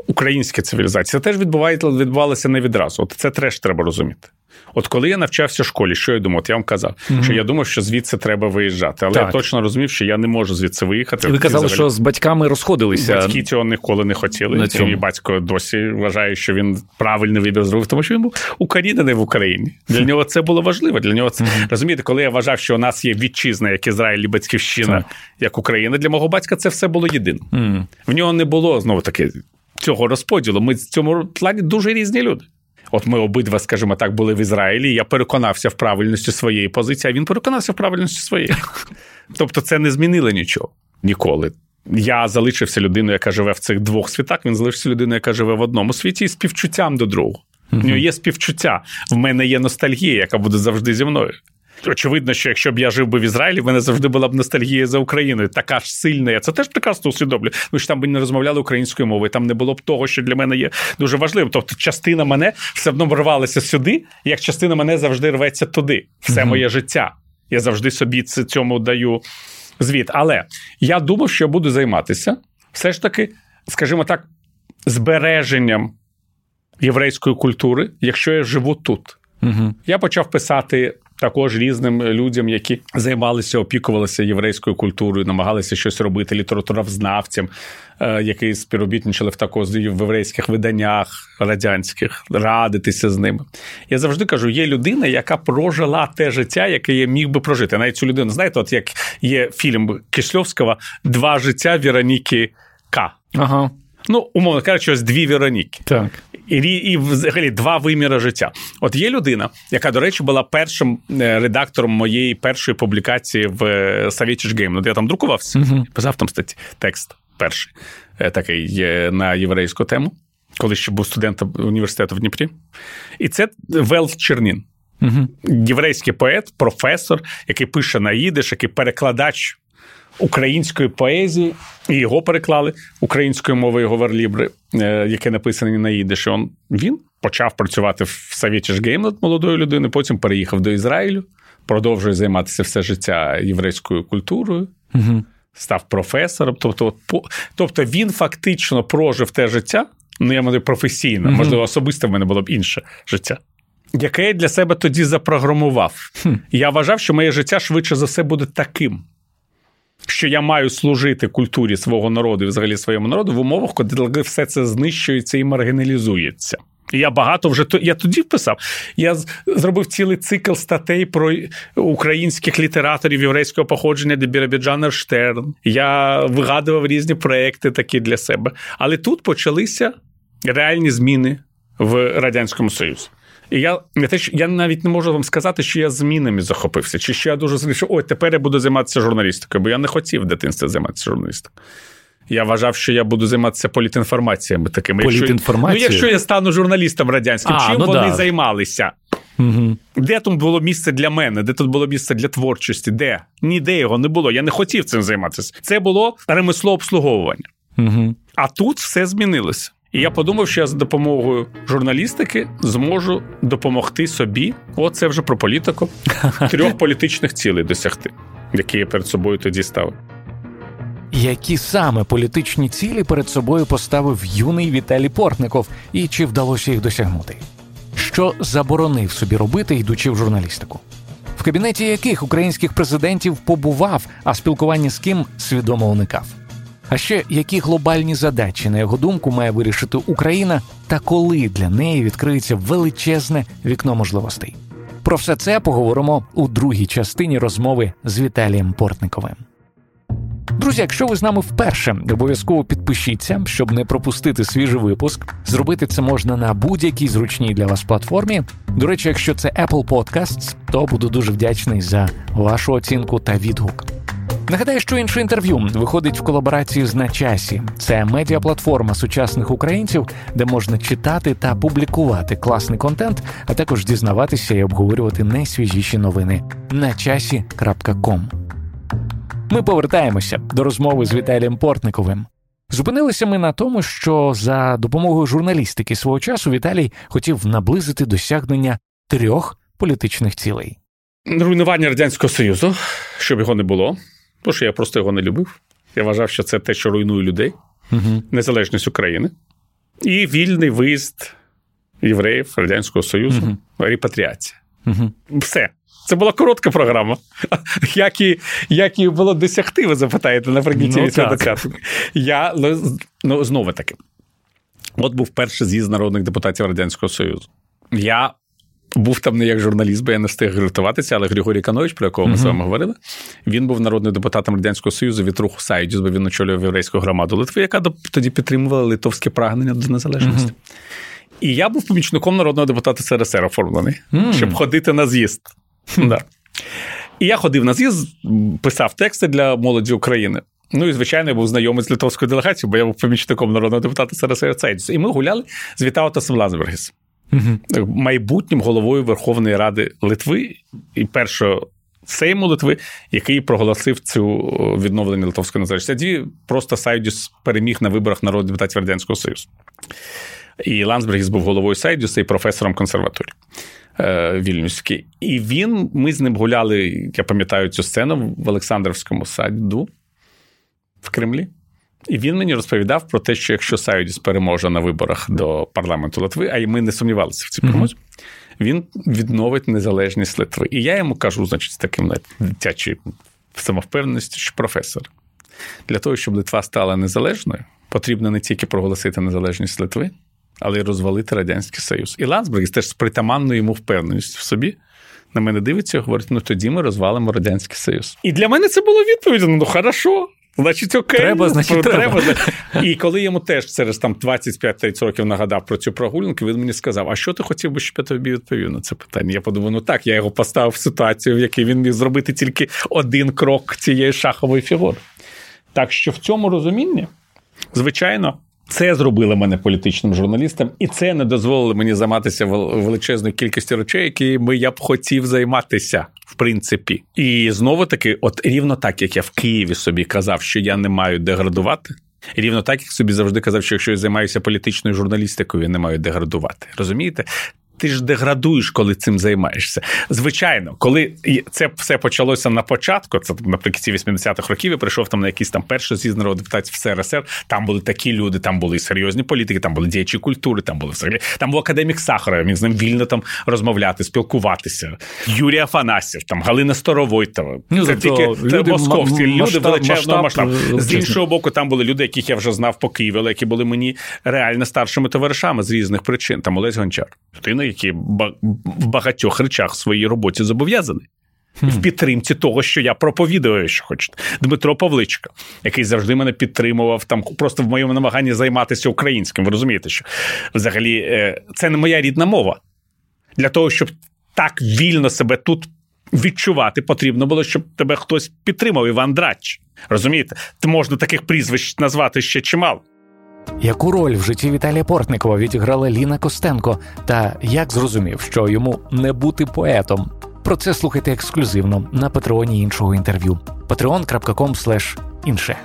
українській цивілізації. Це теж відбувалося не відразу. От це теж треба розуміти. От коли я навчався в школі, що я думав? От я вам казав, mm що я думав, що звідси треба виїжджати, але так. я точно розумів, що я не можу звідси виїхати. І Ви казали, взагалі. що з батьками розходилися. Батьки цього ніколи не хотіли. На цьому. І батько досі вважає, що він правильний вибір зробив, тому що він був укорінений в Україні. Для нього це було важливо. Для нього це mm розумієте, коли я вважав, що у нас є вітчизна, як Ізраїль і батьківщина, так. як Україна. Для мого батька це все було єдине. mm В нього не було знову таки цього розподілу. Ми в цьому плані дуже різні люди. От ми обидва, скажімо так, були в Ізраїлі. Я переконався в правильності своєї позиції, а він переконався в правильності своєї. Тобто, це не змінило нічого ніколи. Я залишився людиною, яка живе в цих двох світах. Він залишився людиною, яка живе в одному світі, і співчуттям до другого. У нього є співчуття. В мене є ностальгія, яка буде завжди зі мною очевидно, що якщо б я жив би в Ізраїлі, в мене завжди була б ностальгія за Україною. Така ж сильна. Я це теж прекрасно усвідомлю. Тому що там би не розмовляли українською мовою. Там не було б того, що для мене є дуже важливим. Тобто, частина мене все одно вривалася сюди, як частина мене завжди рветься туди. Все mm моє життя. Я завжди собі цьому даю звіт. Але я думав, що я буду займатися все ж таки, скажімо так, збереженням єврейської культури, якщо я живу тут. Угу. Я почав писати також різним людям, які займалися, опікувалися єврейською культурою, намагалися щось робити літературознавцям, е, які співробітничали в також в єврейських виданнях радянських, радитися з ними. Я завжди кажу: є людина, яка прожила те життя, яке я міг би прожити. Навіть цю людину, знаєте, от як є фільм Кишльовського Два життя Вероніки К. Ага. Ну, умовно кажучи, ось дві Вероніки. Так і і взагалі два виміри життя. От є людина, яка, до речі, була першим е, редактором моєї першої публікації в Savage Game. Ну, я там друкувався, uh писав там статті, текст перший е, такий на єврейську тему, коли ще був студентом університету в Дніпрі. І це Велф Чернін. uh Єврейський поет, професор, який пише на їдиш, який перекладач української поезії, і його переклали українською мовою його верлібри, е, яке написане на їдиш. Він почав працювати в Game над молодою людиною, потім переїхав до Ізраїлю, продовжує займатися все життя єврейською культурою. Угу. Став професором, тобто, по тобто він фактично прожив те життя. Ну, я маю професійно, mm можливо, особисто в мене було б інше життя, яке я для себе тоді запрограмував. Mm. Я вважав, що моє життя швидше за все буде таким що я маю служити культурі свого народу і взагалі своєму народу в умовах, коли все це знищується і маргіналізується. Я багато вже я тоді писав. Я зробив цілий цикл статей про українських літераторів єврейського походження, Дебірабіджан Штерн. Я вигадував різні проекти такі для себе. Але тут почалися реальні зміни в Радянському Союзі. І я не те, я навіть не можу вам сказати, що я змінами захопився, чи що я дуже зрозумів, що ой, тепер я буду займатися журналістикою, бо я не хотів в дитинстві займатися журналістикою. Я вважав, що я буду займатися політінформаціями такими. Політінформацією? Якщо, ну, якщо я стану журналістом радянським, а, чим ну вони да. займалися? Угу. Де тут було місце для мене? Де тут було місце для творчості? Де? Ніде його не було. Я не хотів цим займатися. Це було ремесло обслуговування. Угу. А тут все змінилося. І я подумав, що я за допомогою журналістики зможу допомогти собі. Оце вже про політику трьох політичних цілей досягти, які я перед собою тоді ставив. Які саме політичні цілі перед собою поставив юний Віталій Портников, і чи вдалося їх досягнути? Що заборонив собі робити, йдучи в журналістику? В кабінеті яких українських президентів побував, а спілкування з ким свідомо уникав? А ще які глобальні задачі, на його думку, має вирішити Україна, та коли для неї відкриється величезне вікно можливостей? Про все це поговоримо у другій частині розмови з Віталієм Портниковим. Друзі, якщо ви з нами вперше, обов'язково підпишіться, щоб не пропустити свіжий випуск. Зробити це можна на будь-якій зручній для вас платформі. До речі, якщо це Apple Podcasts, то буду дуже вдячний за вашу оцінку та відгук. Нагадаю, що інше інтерв'ю виходить в колаборації з на часі. Це медіаплатформа сучасних українців, де можна читати та публікувати класний контент, а також дізнаватися і обговорювати найсвіжіші новини на часі.ком. Ми повертаємося до розмови з Віталієм Портниковим. Зупинилися ми на тому, що за допомогою журналістики свого часу Віталій хотів наблизити досягнення трьох політичних цілей: руйнування радянського союзу, щоб його не було. Тому що я просто його не любив. Я вважав, що це те, що руйнує людей, угу. незалежність України і вільний виїзд євреїв Радянського Союзу, угу. репатріація. Угу. Все. Це була коротка програма. Як її, як її було досягти, ви запитаєте наприкінці ну, 80 Я ну, ну, знову таки. От був перший з'їзд народних депутатів Радянського Союзу. Я був там не як журналіст, бо я не встиг гуртуватися, але Григорій Канович, про якого ми uh-huh. з вами говорили, він був народним депутатом Радянського Союзу від руху Сайдюс, бо він очолював єврейську громаду Литви, яка тоді підтримувала литовське прагнення до незалежності. Uh-huh. І я був помічником народного депутата СРСР оформлений, щоб ходити на з'їзд. Да. І я ходив на з'їзд, писав тексти для молоді України. Ну і звичайно, я був знайомий з литовською делегацією, бо я був помічником народного депутата СРСР Цейдюс. І ми гуляли з Вітаутасом Лазбергіс угу. майбутнім головою Верховної Ради Литви і першого Сейму Литви, який проголосив цю відновлення Литовської незалежності. Тоді просто Сайдюс переміг на виборах народних депутатів Радянського Союзу. І Лансбергіс був головою Сайдюса і професором консерваторії е, Вільнюській. І він, ми з ним гуляли, я пам'ятаю цю сцену в Олександрівському саду в Кремлі. І він мені розповідав про те, що якщо Сайодіс переможе на виборах до парламенту Литви, а й ми не сумнівалися в цій перемозі, mm-hmm. він відновить незалежність Литви. І я йому кажу, значить, з таким дитячою самовпевненістю, що професор, для того, щоб Литва стала незалежною, потрібно не тільки проголосити незалежність Литви, але й розвалити Радянський Союз. І Лансберг теж з притаманною йому впевненістю в собі. На мене дивиться і говорить: ну тоді ми розвалимо Радянський Союз. І для мене це було відповідь: ну хорошо, Значить, окей, треба, значить, треба. треба. І коли йому теж через там 25-30 років нагадав про цю прогулянку, він мені сказав: А що ти хотів би, щоб я тобі відповів на це питання? Я подумав, ну так, я його поставив в ситуацію, в якій він міг зробити тільки один крок цієї шахової фігури. Так що в цьому розумінні, звичайно, це зробило мене політичним журналістом, і це не дозволило мені займатися величезною кількістю речей, якими я б хотів займатися, в принципі. І знову таки, от рівно так, як я в Києві собі казав, що я не маю деградувати. Рівно так, як собі завжди казав, що якщо я займаюся політичною журналістикою, я не маю деградувати. Розумієте? Ти ж деградуєш, коли цим займаєшся. Звичайно, коли це все почалося на початку, це наприкінці 80-х років, я прийшов там на якийсь там перший з'їзд народних депутатів в СРСР. Там були такі люди, там були і серйозні політики, там були діячі культури, там були взагалі. Там був академік Сахара, міг з ним вільно там розмовляти, спілкуватися. Юрій Афанасів, там Галина Сторовойтова. Ну, це тільки люди, московські м- люди величезного масштабу. З іншого боку, там були люди, яких я вже знав по Києві, але які були мені реально старшими товаришами з різних причин. Там Олесь Гончар. Людина, який в багатьох речах в своїй роботі зобов'язаний. Hmm. В підтримці того, що я проповідую, що хочете. Дмитро Павличка, який завжди мене підтримував там просто в моєму намаганні займатися українським. Ви розумієте, що взагалі е, це не моя рідна мова. Для того, щоб так вільно себе тут відчувати, потрібно було, щоб тебе хтось підтримав, Іван Драч. Розумієте? Можна таких прізвищ назвати ще чимало. Яку роль в житті Віталія Портникова відіграла Ліна Костенко, та як зрозумів, що йому не бути поетом? Про це слухайте ексклюзивно на патреоні іншого інтерв'ю. patreon.com інше.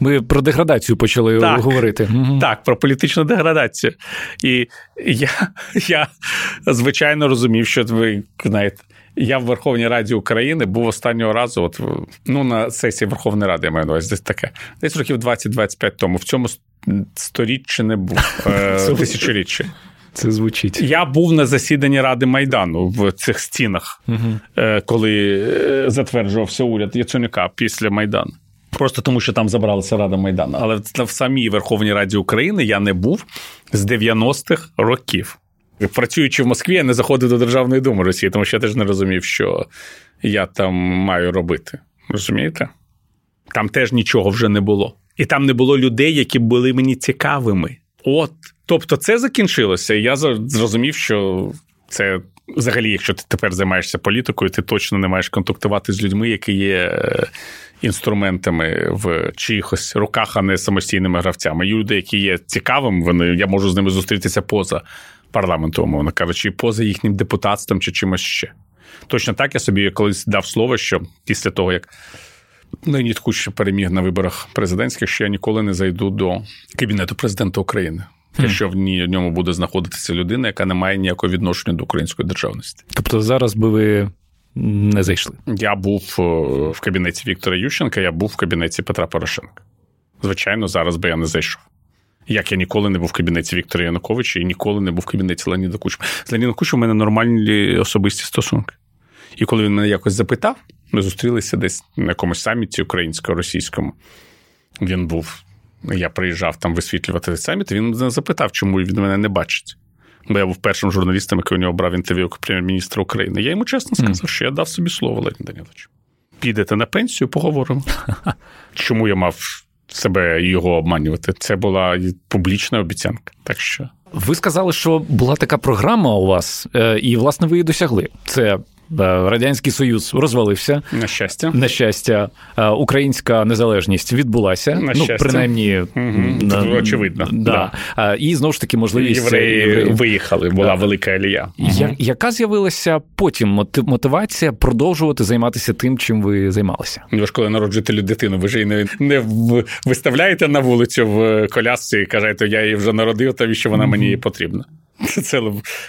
Ми про деградацію почали так, говорити. Так, про політичну деградацію. І я, я звичайно розумів, що ви знаєте. Я в Верховній Раді України був останнього разу, от ну на сесії Верховної Ради я маю на увазі, десь таке. Десь років 20-25 тому. В цьому сторіччі не був е, тисячоріччі. Це звучить. Я був на засіданні Ради Майдану в цих стінах, угу. коли е, затверджувався уряд Яценюка після Майдану. Просто тому, що там забралася Рада Майдану. Але в самій Верховній Раді України я не був з 90-х років. Працюючи в Москві, я не заходив до Державної думи Росії, тому що я теж не розумів, що я там маю робити. Розумієте? Там теж нічого вже не було. І там не було людей, які були мені цікавими. От. Тобто, це закінчилося. І я зрозумів, що це взагалі, якщо ти тепер займаєшся політикою, ти точно не маєш контактувати з людьми, які є е, інструментами в чиїхось руках, а не самостійними гравцями. Люди, які є цікавими, вони я можу з ними зустрітися поза парламенту, умовно кажучи, поза їхнім депутатством чи чимось ще. Точно так я собі колись дав слово, що після того, як Леонід Куч переміг на виборах президентських, що я ніколи не зайду до кабінету президента України. Якщо в ньому буде знаходитися людина, яка не має ніякого відношення до української державності. Тобто зараз би ви не зайшли? Я був е, в кабінеті Віктора Ющенка, я був в кабінеті Петра Порошенка. Звичайно, зараз би я не зайшов. Як я ніколи не був в кабінеті Віктора Януковича і ніколи не був в кабінеті Леоніда Кучма. З Леонідом Кучмом у мене нормальні особисті стосунки. І коли він мене якось запитав, ми зустрілися десь на якомусь саміті українсько-російському. Він був, я приїжджав там висвітлювати саміт, він мене запитав, чому він мене не бачить. Бо я був першим журналістом, який у нього брав інтерв'ю як прем'єр-міністра України. Я йому чесно сказав, що я дав собі слово, Леонід Данілович. Підете на пенсію, поговоримо. Чому я мав себе його обманювати? Це була публічна обіцянка. Так що. Ви сказали, що була така програма у вас, е, і, власне, ви її досягли. Це Радянський Союз розвалився. На щастя. На щастя, українська незалежність відбулася. На ну, принаймні, угу. очевидно. Да. да. І знову ж таки, можливість євреї, євреї... виїхали, була да. велика алія. Я, яка з'явилася потім мотивація продовжувати займатися тим, чим ви займалися? Ну, ви ж коли народжуєте дитину, ви ж її не, не виставляєте на вулицю в колясці і кажете, я її вже народив, та що вона мені потрібна. Це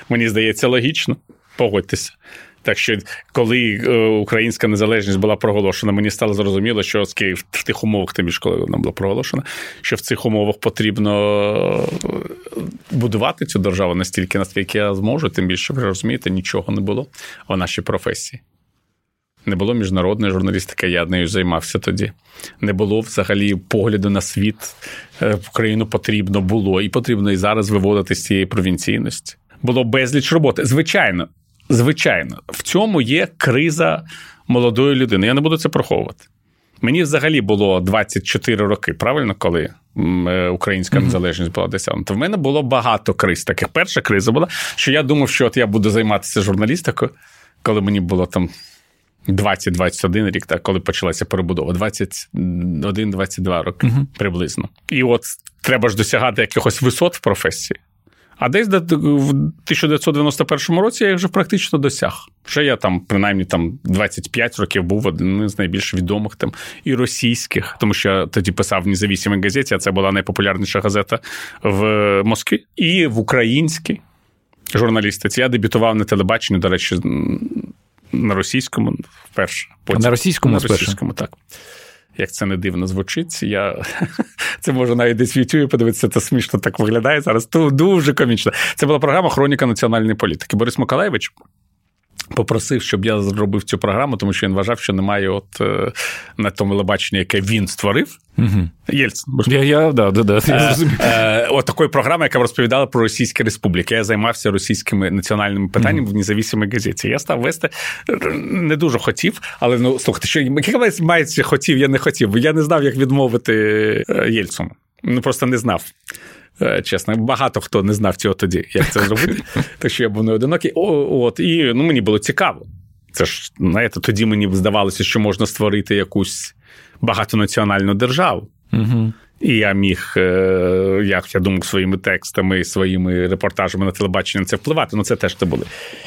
мені здається логічно. Погодьтеся. Так що, коли е, українська незалежність була проголошена, мені стало зрозуміло, що в тих умовах, тим більше коли вона була проголошена, що в цих умовах потрібно е, будувати цю державу настільки, наскільки я зможу, тим більше ви розумієте, нічого не було в нашій професії. Не було міжнародної журналістики, я нею займався тоді. Не було взагалі погляду на світ е, Україну потрібно було і потрібно і зараз виводити з цієї провінційності. Було безліч роботи. Звичайно, Звичайно, в цьому є криза молодої людини. Я не буду це приховувати. Мені взагалі було 24 роки, правильно, коли е, українська незалежність була досягнута. В мене було багато криз. Таких перша криза була, що я думав, що от я буду займатися журналістикою, коли мені було там 20-21 рік, так, коли почалася перебудова, 21-22 роки приблизно. І от треба ж досягати якихось висот в професії. А десь в 1991 році я їх вже практично досяг. Вже я там, принаймні, там 25 років був один з найбільш відомих там і російських, тому що я тоді писав в независимій газеті, а це була найпопулярніша газета в Москві, і в українській журналістиці. Я дебютував на телебаченні, до речі, на російському вперше. Потім. На російському на російському, так як це не дивно звучить. Я Це можу навіть десь в Ютубі подивитися, це смішно так виглядає зараз. Дуже комічно. Це була програма Хроніка національної політики. Борис Миколаєвич Попросив, щоб я зробив цю програму, тому що він вважав, що немає от е, на тому телебаченні, яке він створив. Угу. Єльцин. Я, я, да, да, да, я е, е, От такої програми, яка розповідала про російські республіки. Я займався російськими національними питаннями угу. в независимій газеті. Я став вести не дуже хотів, але ну слухайте, що мається хотів, я не хотів, бо я не знав, як відмовити е, Єльцину. Ну просто не знав. Е, чесно, багато хто не знав цього тоді, як це зробити. Так що я був не одинокий. О, от, І ну, мені було цікаво. Це ж, знаєте, тоді мені здавалося, що можна створити якусь багатонаціональну державу. Угу. І я міг, е, як я думав, своїми текстами, своїми репортажами на телебачення це впливати. Ну це теж це були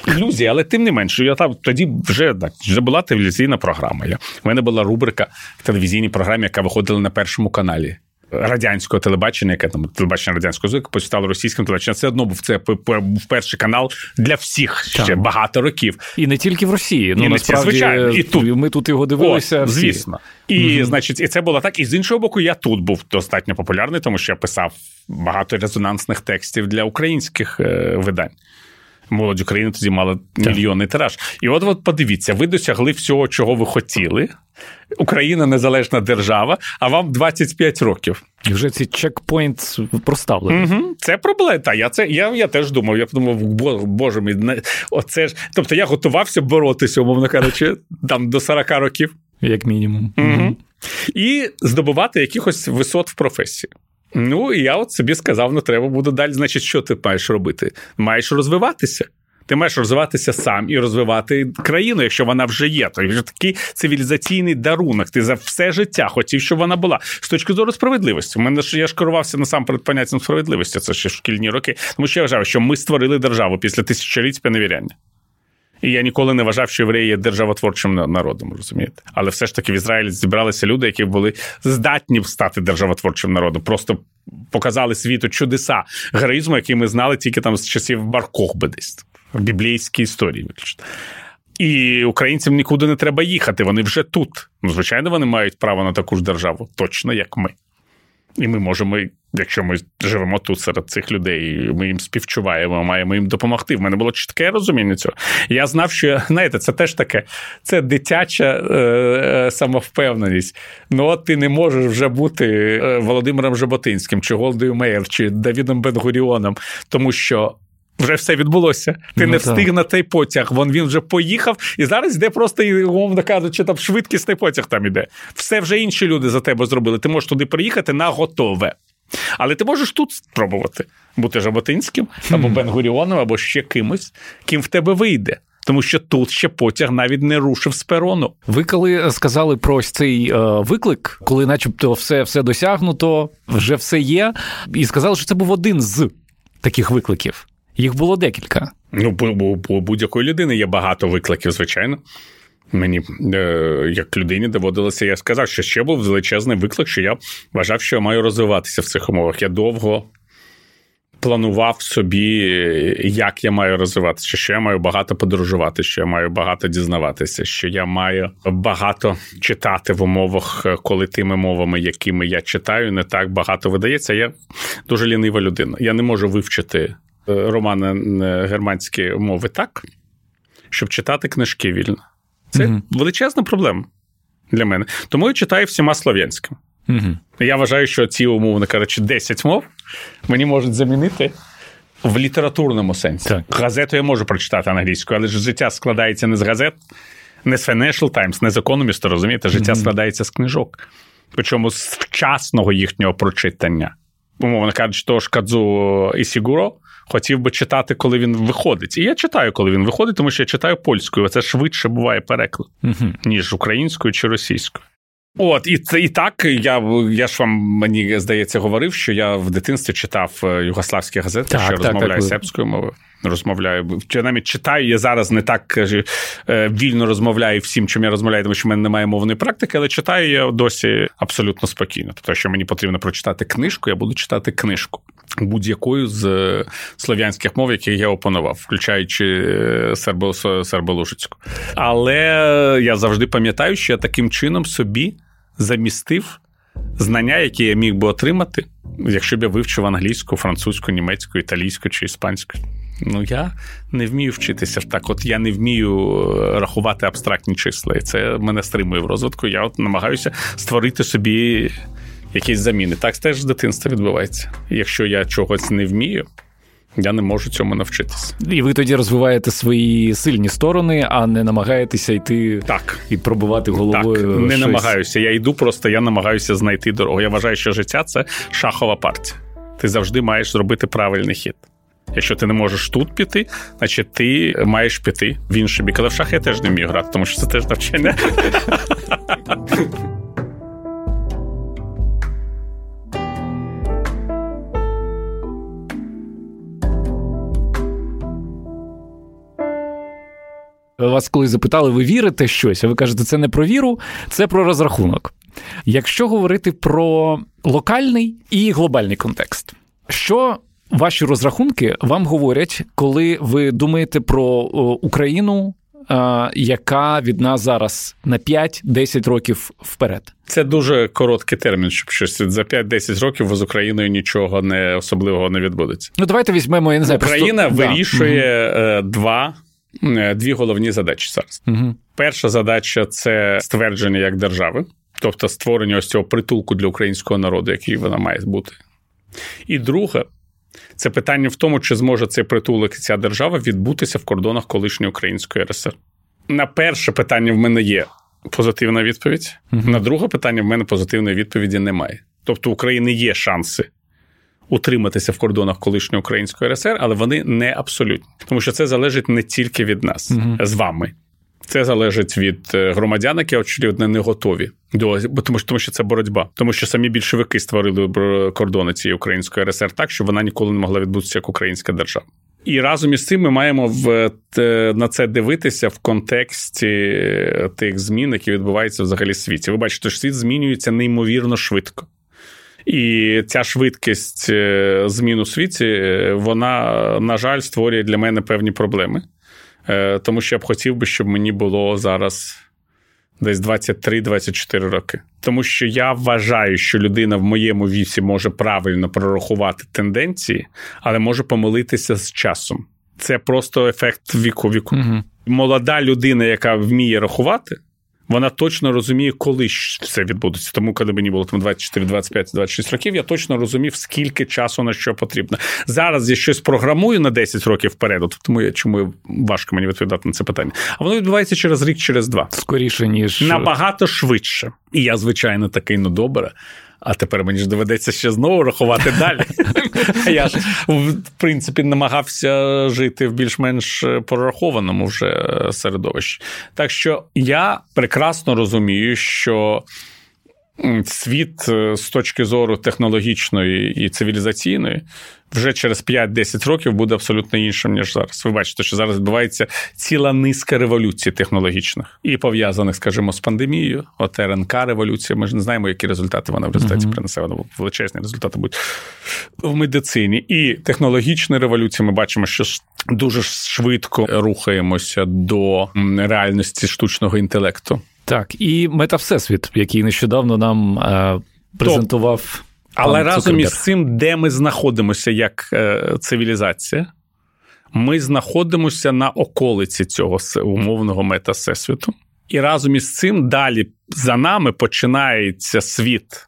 ілюзії, але тим не менше, я там тоді вже так, вже була телевізійна програма. Я, У мене була рубрика в телевізійній програмі, яка виходила на першому каналі радянського телебачення, яке там телебачення радянського звуку, стало російським телебаченням. Це одно був це був перший канал для всіх ще так. багато років. І не тільки в Росії. Ну, і насправді, звичайно, і тут ми тут його дивилися. О, звісно. І, угу. значить, і це було так. І з іншого боку, я тут був достатньо популярний, тому що я писав багато резонансних текстів для українських е, видань. Молодь України тоді мала мільйонний тираж. І от от подивіться, ви досягли всього, чого ви хотіли. Україна незалежна держава, а вам 25 років. І вже ці чекпоінт проставлені. Угу. Це проблема. Та я це я я теж думав. Я подумав, боже мій, оце ж. Тобто я готувався боротися, умовно кажучи, там до 40 років. Як мінімум. Угу. І здобувати якихось висот в професії. Ну, і я от собі сказав, ну треба буде далі. Значить, що ти маєш робити? Маєш розвиватися. Ти маєш розвиватися сам і розвивати країну, якщо вона вже є. То вже такий цивілізаційний дарунок. Ти за все життя хотів, щоб вона була з точки зору справедливості. У мене ж я ж керувався насамперед поняттям справедливості. Це ще шкільні роки. Тому що я вважав, що ми створили державу після тисячоліть співневіряння. І я ніколи не вважав, що євреї є державотворчим народом, розумієте? Але все ж таки в Ізраїлі зібралися люди, які були здатні стати державотворчим народом. Просто показали світу чудеса героїзму, який ми знали тільки там з часів Баркохби десь в біблійській історії. І українцям нікуди не треба їхати. Вони вже тут. Ну, звичайно, вони мають право на таку ж державу, точно як ми. І ми можемо, якщо ми живемо тут серед цих людей, ми їм співчуваємо, маємо їм допомогти. В мене було чітке розуміння цього. Я знав, що знаєте, це теж таке, це дитяча е, е самовпевненість. Ну, от ти не можеш вже бути е, Володимиром Жаботинським, чи Голдою Меєр, чи Давідом Бенгуріоном, тому що вже все відбулося. Ти ну, не встиг на цей потяг. Вон він вже поїхав, і зараз йде просто, умовно кажучи, там швидкісний потяг там іде. Все вже інші люди за тебе зробили. Ти можеш туди приїхати на готове. Але ти можеш тут спробувати бути Жаботинським або Бенгуріоном, або ще кимось, ким в тебе вийде. Тому що тут ще потяг навіть не рушив з перону. Ви коли сказали про ось цей е, виклик, коли, начебто, все все досягнуто, вже все є, і сказали, що це був один з таких викликів. Їх було декілька. Ну, у будь-якої людини є багато викликів, звичайно. Мені, е, як людині, доводилося, я сказав, що ще був величезний виклик, що я вважав, що я маю розвиватися в цих умовах. Я довго планував собі, як я маю розвиватися, що я маю багато подорожувати, що я маю багато дізнаватися, що я маю багато читати в умовах, коли тими мовами, якими я читаю, не так багато видається. Я дуже лінива людина. Я не можу вивчити Е, романи германські мови так, щоб читати книжки вільно. Це угу. величезна проблема для мене. Тому я читаю всіма слов'янським. Угу. Я вважаю, що ці, умовно кажучи, 10 мов мені можуть замінити. В літературному сенсі. Так. Газету я можу прочитати англійською, але ж життя складається не з газет, не з Financial Times, не з Economist, розумієте, життя mm-hmm. складається з книжок. Причому з вчасного їхнього прочитання. Умовно кажучи, того ж Кадзу Ісігуро хотів би читати, коли він виходить. І я читаю, коли він виходить, тому що я читаю польською. Це швидше буває переклад, угу. ніж українською чи російською. От, і це і так. Я я ж вам мені здається говорив, що я в дитинстві читав е, югославські газети, так, що так, розмовляю так, сербською мовою. Розмовляю. Я навіть читаю, я зараз не так кажу, е, вільно розмовляю всім, чим я розмовляю, тому що в мене немає мовної практики, але читаю я досі абсолютно спокійно. Тобто, що мені потрібно прочитати книжку, я буду читати книжку будь-якою з е, слов'янських мов, які я опанував, включаючи серболужицьку. Але я завжди пам'ятаю, що я таким чином собі замістив знання, які я міг би отримати, якщо б я вивчив англійську, французьку, німецьку, італійську чи іспанську. Ну, я не вмію вчитися так. От я не вмію е, рахувати абстрактні числа. І це мене стримує в розвитку. Я от намагаюся створити собі якісь заміни. Так теж з дитинства відбувається. Якщо я чогось не вмію, я не можу цьому навчитися. І ви тоді розвиваєте свої сильні сторони, а не намагаєтеся йти так. і пробувати головою. Так, Не щось. намагаюся. Я йду, просто я намагаюся знайти дорогу. Я вважаю, що життя це шахова партія. Ти завжди маєш зробити правильний хід. Якщо ти не можеш тут піти, значить ти маєш піти в інший бік. Але в шах я теж не вмію грати, тому що це теж навчання. Вас коли запитали, ви вірите щось, а ви кажете, це не про віру, це про розрахунок. Якщо говорити про локальний і глобальний контекст, що ваші розрахунки вам говорять, коли ви думаєте про Україну, яка від нас зараз на 5-10 років вперед? Це дуже короткий термін, щоб щось за 5-10 років з Україною нічого не особливого не відбудеться. Ну давайте візьмемо я не знаю, Україна просто... вирішує да. два. Е, дві головні задачі зараз. Угу. Перша задача це ствердження як держави, тобто створення ось цього притулку для українського народу, який вона має бути. І друге, це питання в тому, чи зможе цей притулок і ця держава відбутися в кордонах колишньої української РСР. На перше питання в мене є позитивна відповідь. Угу. На друге питання в мене позитивної відповіді немає. Тобто, у України є шанси утриматися в кордонах колишньої української РСР, але вони не абсолютні, тому що це залежить не тільки від нас угу. з вами. Це залежить від е, громадян, які очевидно не готові до тому, тому що це боротьба, тому що самі більшовики створили кордони цієї української РСР так, що вона ніколи не могла відбутися як українська держава. І разом із цим ми маємо в на це дивитися в контексті е, тих змін, які відбуваються взагалі в світі. Ви бачите, що світ змінюється неймовірно швидко. І ця швидкість е, змін у світі, е, вона, на жаль, створює для мене певні проблеми. Е, тому що я б хотів би, щоб мені було зараз десь 23-24 роки. Тому що я вважаю, що людина в моєму віці може правильно прорахувати тенденції, але може помилитися з часом. Це просто ефект віку віку. Угу. Молода людина, яка вміє рахувати вона точно розуміє, коли все відбудеться. Тому, коли мені було там 24, 25, 26 років, я точно розумів, скільки часу на що потрібно. Зараз я щось програмую на 10 років вперед, тому я чому важко мені відповідати на це питання. А воно відбувається через рік, через два. Скоріше ніж набагато швидше. І я, звичайно, такий ну добре. А тепер мені ж доведеться ще знову рахувати далі. Я ж, в принципі, намагався жити в більш-менш прорахованому вже середовищі. Так що я прекрасно розумію, що світ е, з точки зору технологічної і цивілізаційної вже через 5-10 років буде абсолютно іншим, ніж зараз. Ви бачите, що зараз відбувається ціла низка революцій технологічних і пов'язаних, скажімо, з пандемією, от РНК революція. Ми ж не знаємо, які результати вона в результаті uh-huh. принесе. Вона величезні результати будуть в медицині. І технологічні революції ми бачимо, що дуже швидко рухаємося до реальності штучного інтелекту. Так, і мета Всесвіт, який нещодавно нам е, презентував. Але разом із цим, де ми знаходимося як е, цивілізація, ми знаходимося на околиці цього умовного мета Всесвіту. І разом із цим далі за нами починається світ,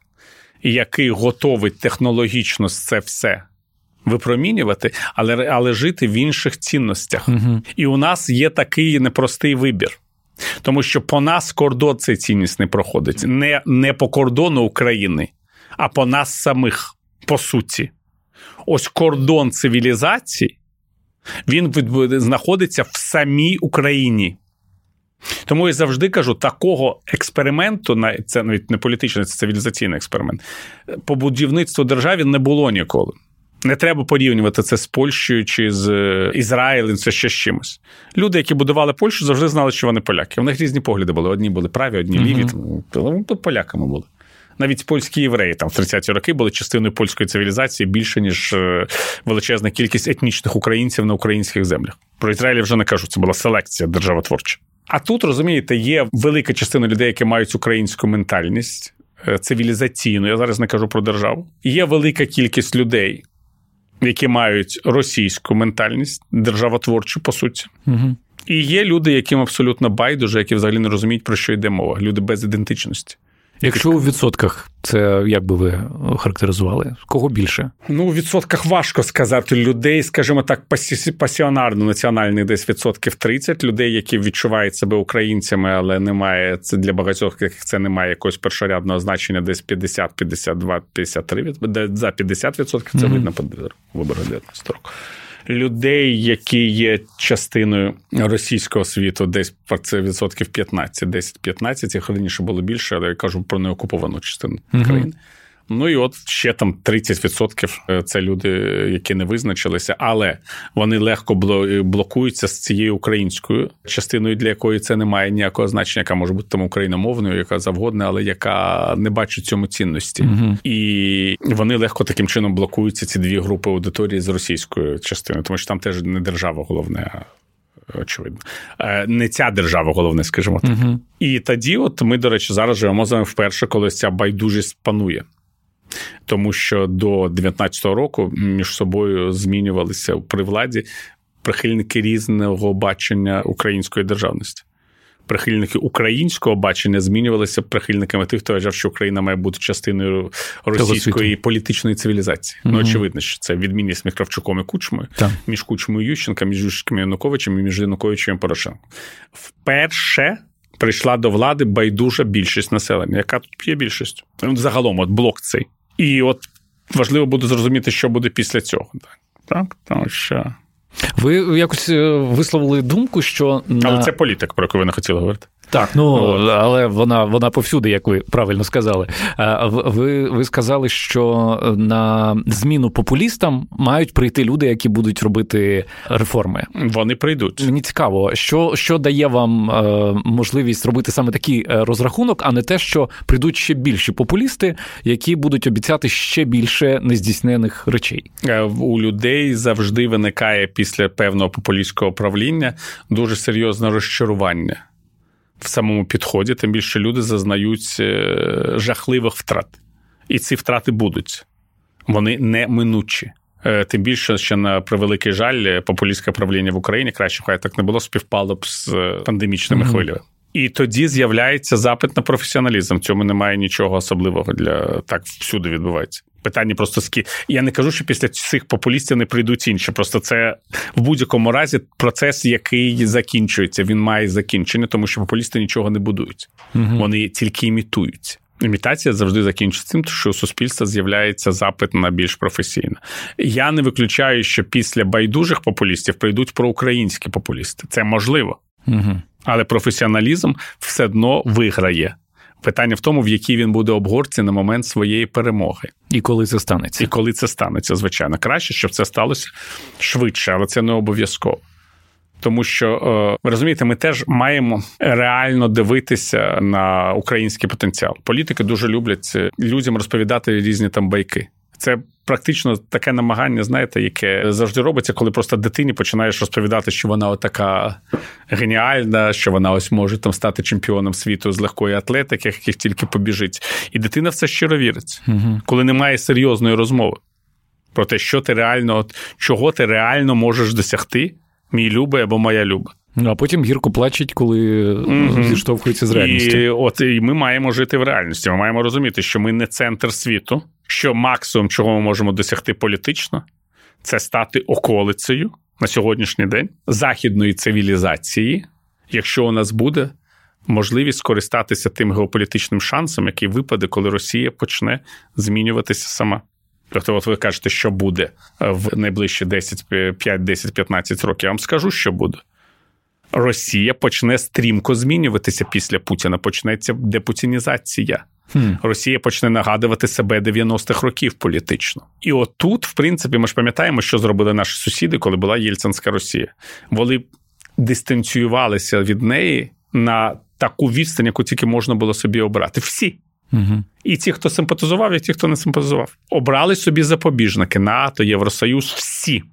який готовий технологічно це все випромінювати, але але жити в інших цінностях. Угу. І у нас є такий непростий вибір. Тому що по нас кордон цей цінність не проходить. Не, Не по кордону України, а по нас самих, по суті. Ось кордон цивілізації, він знаходиться в самій Україні. Тому я завжди кажу, такого експерименту, це навіть не політичний, це цивілізаційний експеримент, по будівництву держави не було ніколи. Не треба порівнювати це з Польщею чи з е, Ізраїлем, це ще з чимось. Люди, які будували Польщу, завжди знали, що вони поляки. У них різні погляди були. Одні були праві, одні ліві. Тут поляками були. Навіть польські євреї там в 30-ті роки були частиною польської цивілізації більше, ніж е, величезна кількість етнічних українців на українських землях. Про Ізраїль вже не кажу, це була селекція державотворча. А тут розумієте, є велика частина людей, які мають українську ментальність е, цивілізаційну. Я зараз не кажу про державу. Є велика кількість людей, які мають російську ментальність, державотворчу, по суті. Угу. І є люди, яким абсолютно байдуже, які взагалі не розуміють, про що йде мова. Люди без ідентичності. Якщо у відсотках, це як би ви характеризували? Кого більше? Ну, у відсотках важко сказати. Людей, скажімо так, пасіонарно національних десь відсотків 30 людей, які відчувають себе українцями, але немає це для багатьох яких це немає якогось першорядного значення, десь 50, 52, 53, за 50% це mm-hmm. видно по виборах 19 років людей, які є частиною російського світу, десь це відсотків 15, 10-15, їх раніше було більше, але я кажу про неокуповану частину країни. Ну і от ще там 30% е, це люди, які не визначилися, але вони легко блокуються з цією українською частиною, для якої це не має ніякого значення, яка може бути там україномовною, яка завгодна, але яка не бачить цьому цінності. Угу. І вони легко таким чином блокуються ці дві групи аудиторії з російською частиною, тому що там теж не держава головне. Очевидно, е, не ця держава, головне, скажімо так. uh І тоді, от ми, до речі, зараз живемо з вами вперше, коли ця байдужість панує тому що до 19-го року між собою змінювалися при владі прихильники різного бачення української державності. Прихильники українського бачення змінювалися прихильниками тих, хто вважав, що Україна має бути частиною російської політичної цивілізації. Угу. Ну очевидно, що це відмінність між Кравчуком і Кучмою, так. між Кучмою і Ющенка, між Ющенком і Януковичем і між Януковичем і Порошенком. Вперше прийшла до влади байдужа більшість населення. Яка тут є більшість? Загалом, от блок цей. І от важливо буде зрозуміти, що буде після цього. Так, так тому що. Ви якось е, висловили думку, що. На... Але це політик, про яку ви не хотіли говорити. Так, ну але вона вона повсюди, як ви правильно сказали. Ви ви сказали, що на зміну популістам мають прийти люди, які будуть робити реформи. Вони прийдуть. Мені цікаво, що що дає вам е, можливість робити саме такий е, розрахунок, а не те, що прийдуть ще більші популісти, які будуть обіцяти ще більше нездійснених речей. Е, у людей завжди виникає після певного популістського правління дуже серйозне розчарування в самому підході, тим більше люди зазнають е, жахливих втрат. І ці втрати будуть. Вони неминучі. Е, тим більше, що на превеликий жаль, популістське правління в Україні краще хай так не було, співпало б з пандемічними mm-hmm. хвилями. І тоді з'являється запит на професіоналізм. В цьому немає нічого особливого для так всюди відбувається. Питання просто скі. Я не кажу, що після цих популістів не прийдуть інші. Просто це в будь-якому разі процес, який закінчується. Він має закінчення, тому що популісти нічого не будують. Угу. Вони тільки імітують. Імітація завжди закінчиться тим, що у суспільства з'являється запит на більш професійне. Я не виключаю, що після байдужих популістів прийдуть проукраїнські популісти. Це можливо. Угу. Але професіоналізм все одно виграє. Питання в тому, в якій він буде обгорці на момент своєї перемоги. І коли це станеться. І коли це станеться, звичайно. Краще, щоб це сталося швидше, але це не обов'язково. Тому що, е, ви розумієте, ми теж маємо реально дивитися на український потенціал. Політики дуже люблять людям розповідати різні там байки. Це практично таке намагання, знаєте, яке завжди робиться, коли просто дитині починаєш розповідати, що вона така геніальна, що вона ось може там стати чемпіоном світу з легкої атлетики, яких тільки побіжить. І дитина все щиро вірить, угу. коли немає серйозної розмови про те, що ти реально, чого ти реально можеш досягти, мій любий або моя люба. Ну, а потім гірко плачуть, коли mm-hmm. зіштовхуються з реальністю. І от і ми маємо жити в реальності. Ми маємо розуміти, що ми не центр світу, що максимум, чого ми можемо досягти політично, це стати околицею на сьогоднішній день західної цивілізації, якщо у нас буде можливість скористатися тим геополітичним шансом, який випаде, коли Росія почне змінюватися сама. Тобто, от ви кажете, що буде в найближчі 10, 5, 10, 15 років. Я вам скажу, що буде. Росія почне стрімко змінюватися після Путіна. Почнеться депутінізація. Hmm. Росія почне нагадувати себе 90-х років політично. І отут, в принципі, ми ж пам'ятаємо, що зробили наші сусіди, коли була Єльцинська Росія. Вони дистанціювалися від неї на таку відстань, яку тільки можна було собі обрати. Всі. Угу. І ті, хто симпатизував, і ті, хто не симпатизував, обрали собі запобіжники НАТО, Євросоюз, всі.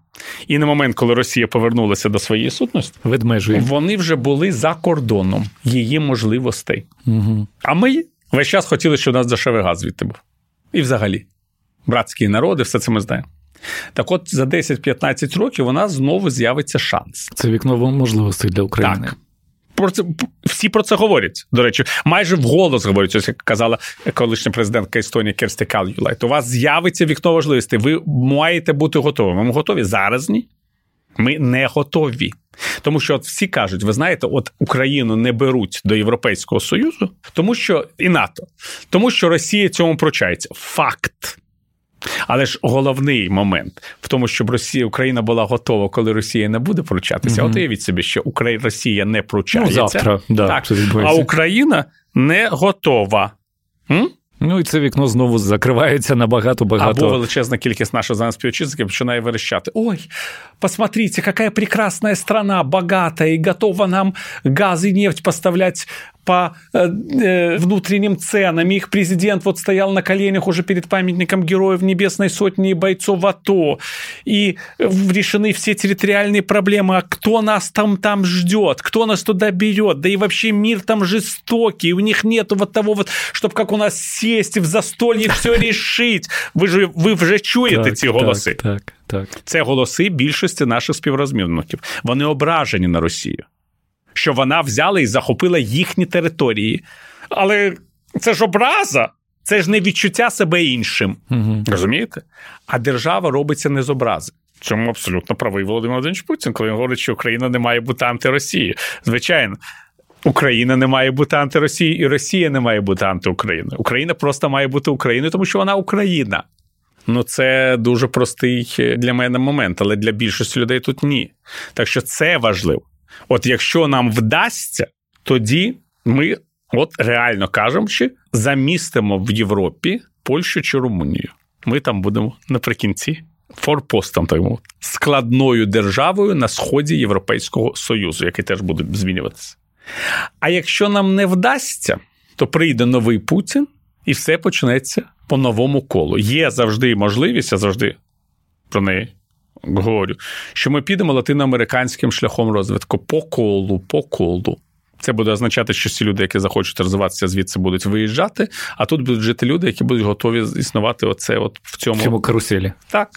І на момент, коли Росія повернулася до своєї сутності, Ведмежує. вони вже були за кордоном її можливостей. Угу. А ми весь час хотіли, щоб у нас дешевий газ звідти був. І взагалі, братські народи, все це ми знаємо. Так от за 10-15 років у нас знову з'явиться шанс. Це вікно можливостей для України. Так. Про це всі про це говорять. До речі, майже вголос говорять. Ось як казала колишня президентка Естонії Керсті Калюлайт. У вас з'явиться вікно важливості. Ви маєте бути готовими. Ми готові зараз ні. Ми не готові. Тому що от всі кажуть, ви знаєте, от Україну не беруть до Європейського Союзу, тому що і НАТО, тому що Росія цьому прочається. Факт. Але ж головний момент в тому, щоб Росія Україна була готова, коли Росія не буде пручатися. Угу. От уявіть собі, що Україна Росія не пручається, ну, завтра, да, так, а Україна не готова. М? Ну і це вікно знову закривається на багато багато. Або величезна кількість наших зараз співвітчизників починає верещати. Ой, посмотрите, какая прекрасная страна, богатая и готова нам газ и нефть поставлять по э, э, внутренним ценам. Их президент вот стоял на коленях уже перед памятником героев Небесной Сотни и бойцов АТО. И решены все территориальные проблемы. А кто нас там, там ждет? Кто нас туда берет? Да и вообще мир там жестокий. У них нету вот того вот, чтобы как у нас сесть в застолье все решить. Ви ж ви вже чуєте ці голоси. Так, так, так. Це голоси більшості наших співрозмовників. Вони ображені на Росію Що вона взяла і захопила їхні території. Але це ж образа, це ж не відчуття себе іншим. Угу. Розумієте? А держава робиться не з образи. Чому абсолютно правий Володимир Володимирович Путін, коли він говорить, що Україна не має бути антиросією. Звичайно. Україна не має бути антиросією, і Росія не має бути антиукраїною. Україна просто має бути Україною, тому що вона Україна. Ну, це дуже простий для мене момент, але для більшості людей тут ні. Так що це важливо. От якщо нам вдасться, тоді ми от реально що замістимо в Європі Польщу чи Румунію. Ми там будемо наприкінці форпостом, так мовити, складною державою на сході Європейського Союзу, який теж буде змінюватися. А якщо нам не вдасться, то прийде новий Путін і все почнеться по новому колу. Є завжди можливість, я завжди про неї говорю, що ми підемо латиноамериканським шляхом розвитку по колу, по колу. Це буде означати, що всі люди, які захочуть розвиватися, звідси будуть виїжджати, а тут будуть жити люди, які будуть готові існувати оце от в цьому в цьому каруселі. Так.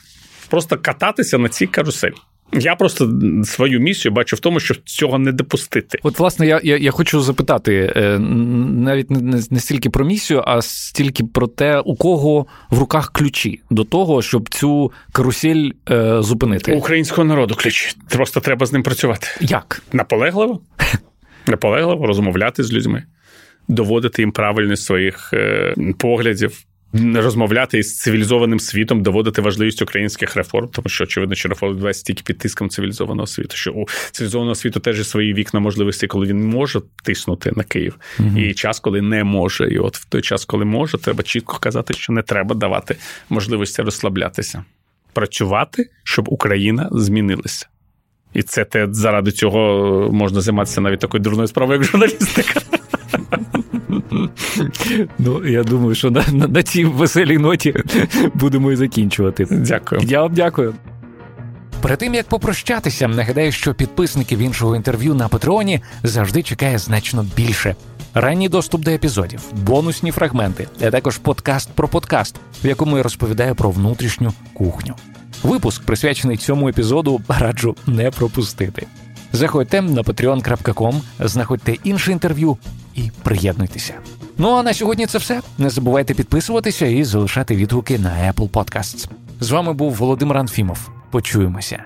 Просто кататися на цій каруселі. Я просто свою місію бачу в тому, щоб цього не допустити. От, власне, я я, я хочу запитати е, навіть не, не стільки про місію, а стільки про те, у кого в руках ключі до того, щоб цю карусель е, зупинити. У українського народу ключі. Просто треба з ним працювати. Як? Наполегливо? Наполегливо розмовляти з людьми, доводити їм правильність своїх е, поглядів розмовляти із цивілізованим світом, доводити важливість українських реформ, тому що очевидно, що реформи відбуваються тільки під тиском цивілізованого світу. Що у цивілізованого світу теж є свої вікна можливості, коли він може тиснути на Київ, угу. і час, коли не може. І от в той час, коли може, треба чітко казати, що не треба давати можливості розслаблятися, працювати, щоб Україна змінилася. І це те заради цього можна займатися навіть такою дурною справою, як журналістика. Ну, я думаю, що на, на, на цій веселій ноті будемо і закінчувати. Дякую. Я вам дякую. Перед тим як попрощатися, нагадаю, що підписників іншого інтерв'ю на Патреоні завжди чекає значно більше. Ранній доступ до епізодів, бонусні фрагменти, а також подкаст про подкаст, в якому я розповідаю про внутрішню кухню. Випуск, присвячений цьому епізоду, раджу не пропустити. Заходьте на patreon.com, знаходьте інше інтерв'ю і приєднуйтеся. Ну а на сьогодні це все. Не забувайте підписуватися і залишати відгуки на Apple Podcasts. З вами був Володимир Анфімов. Почуємося.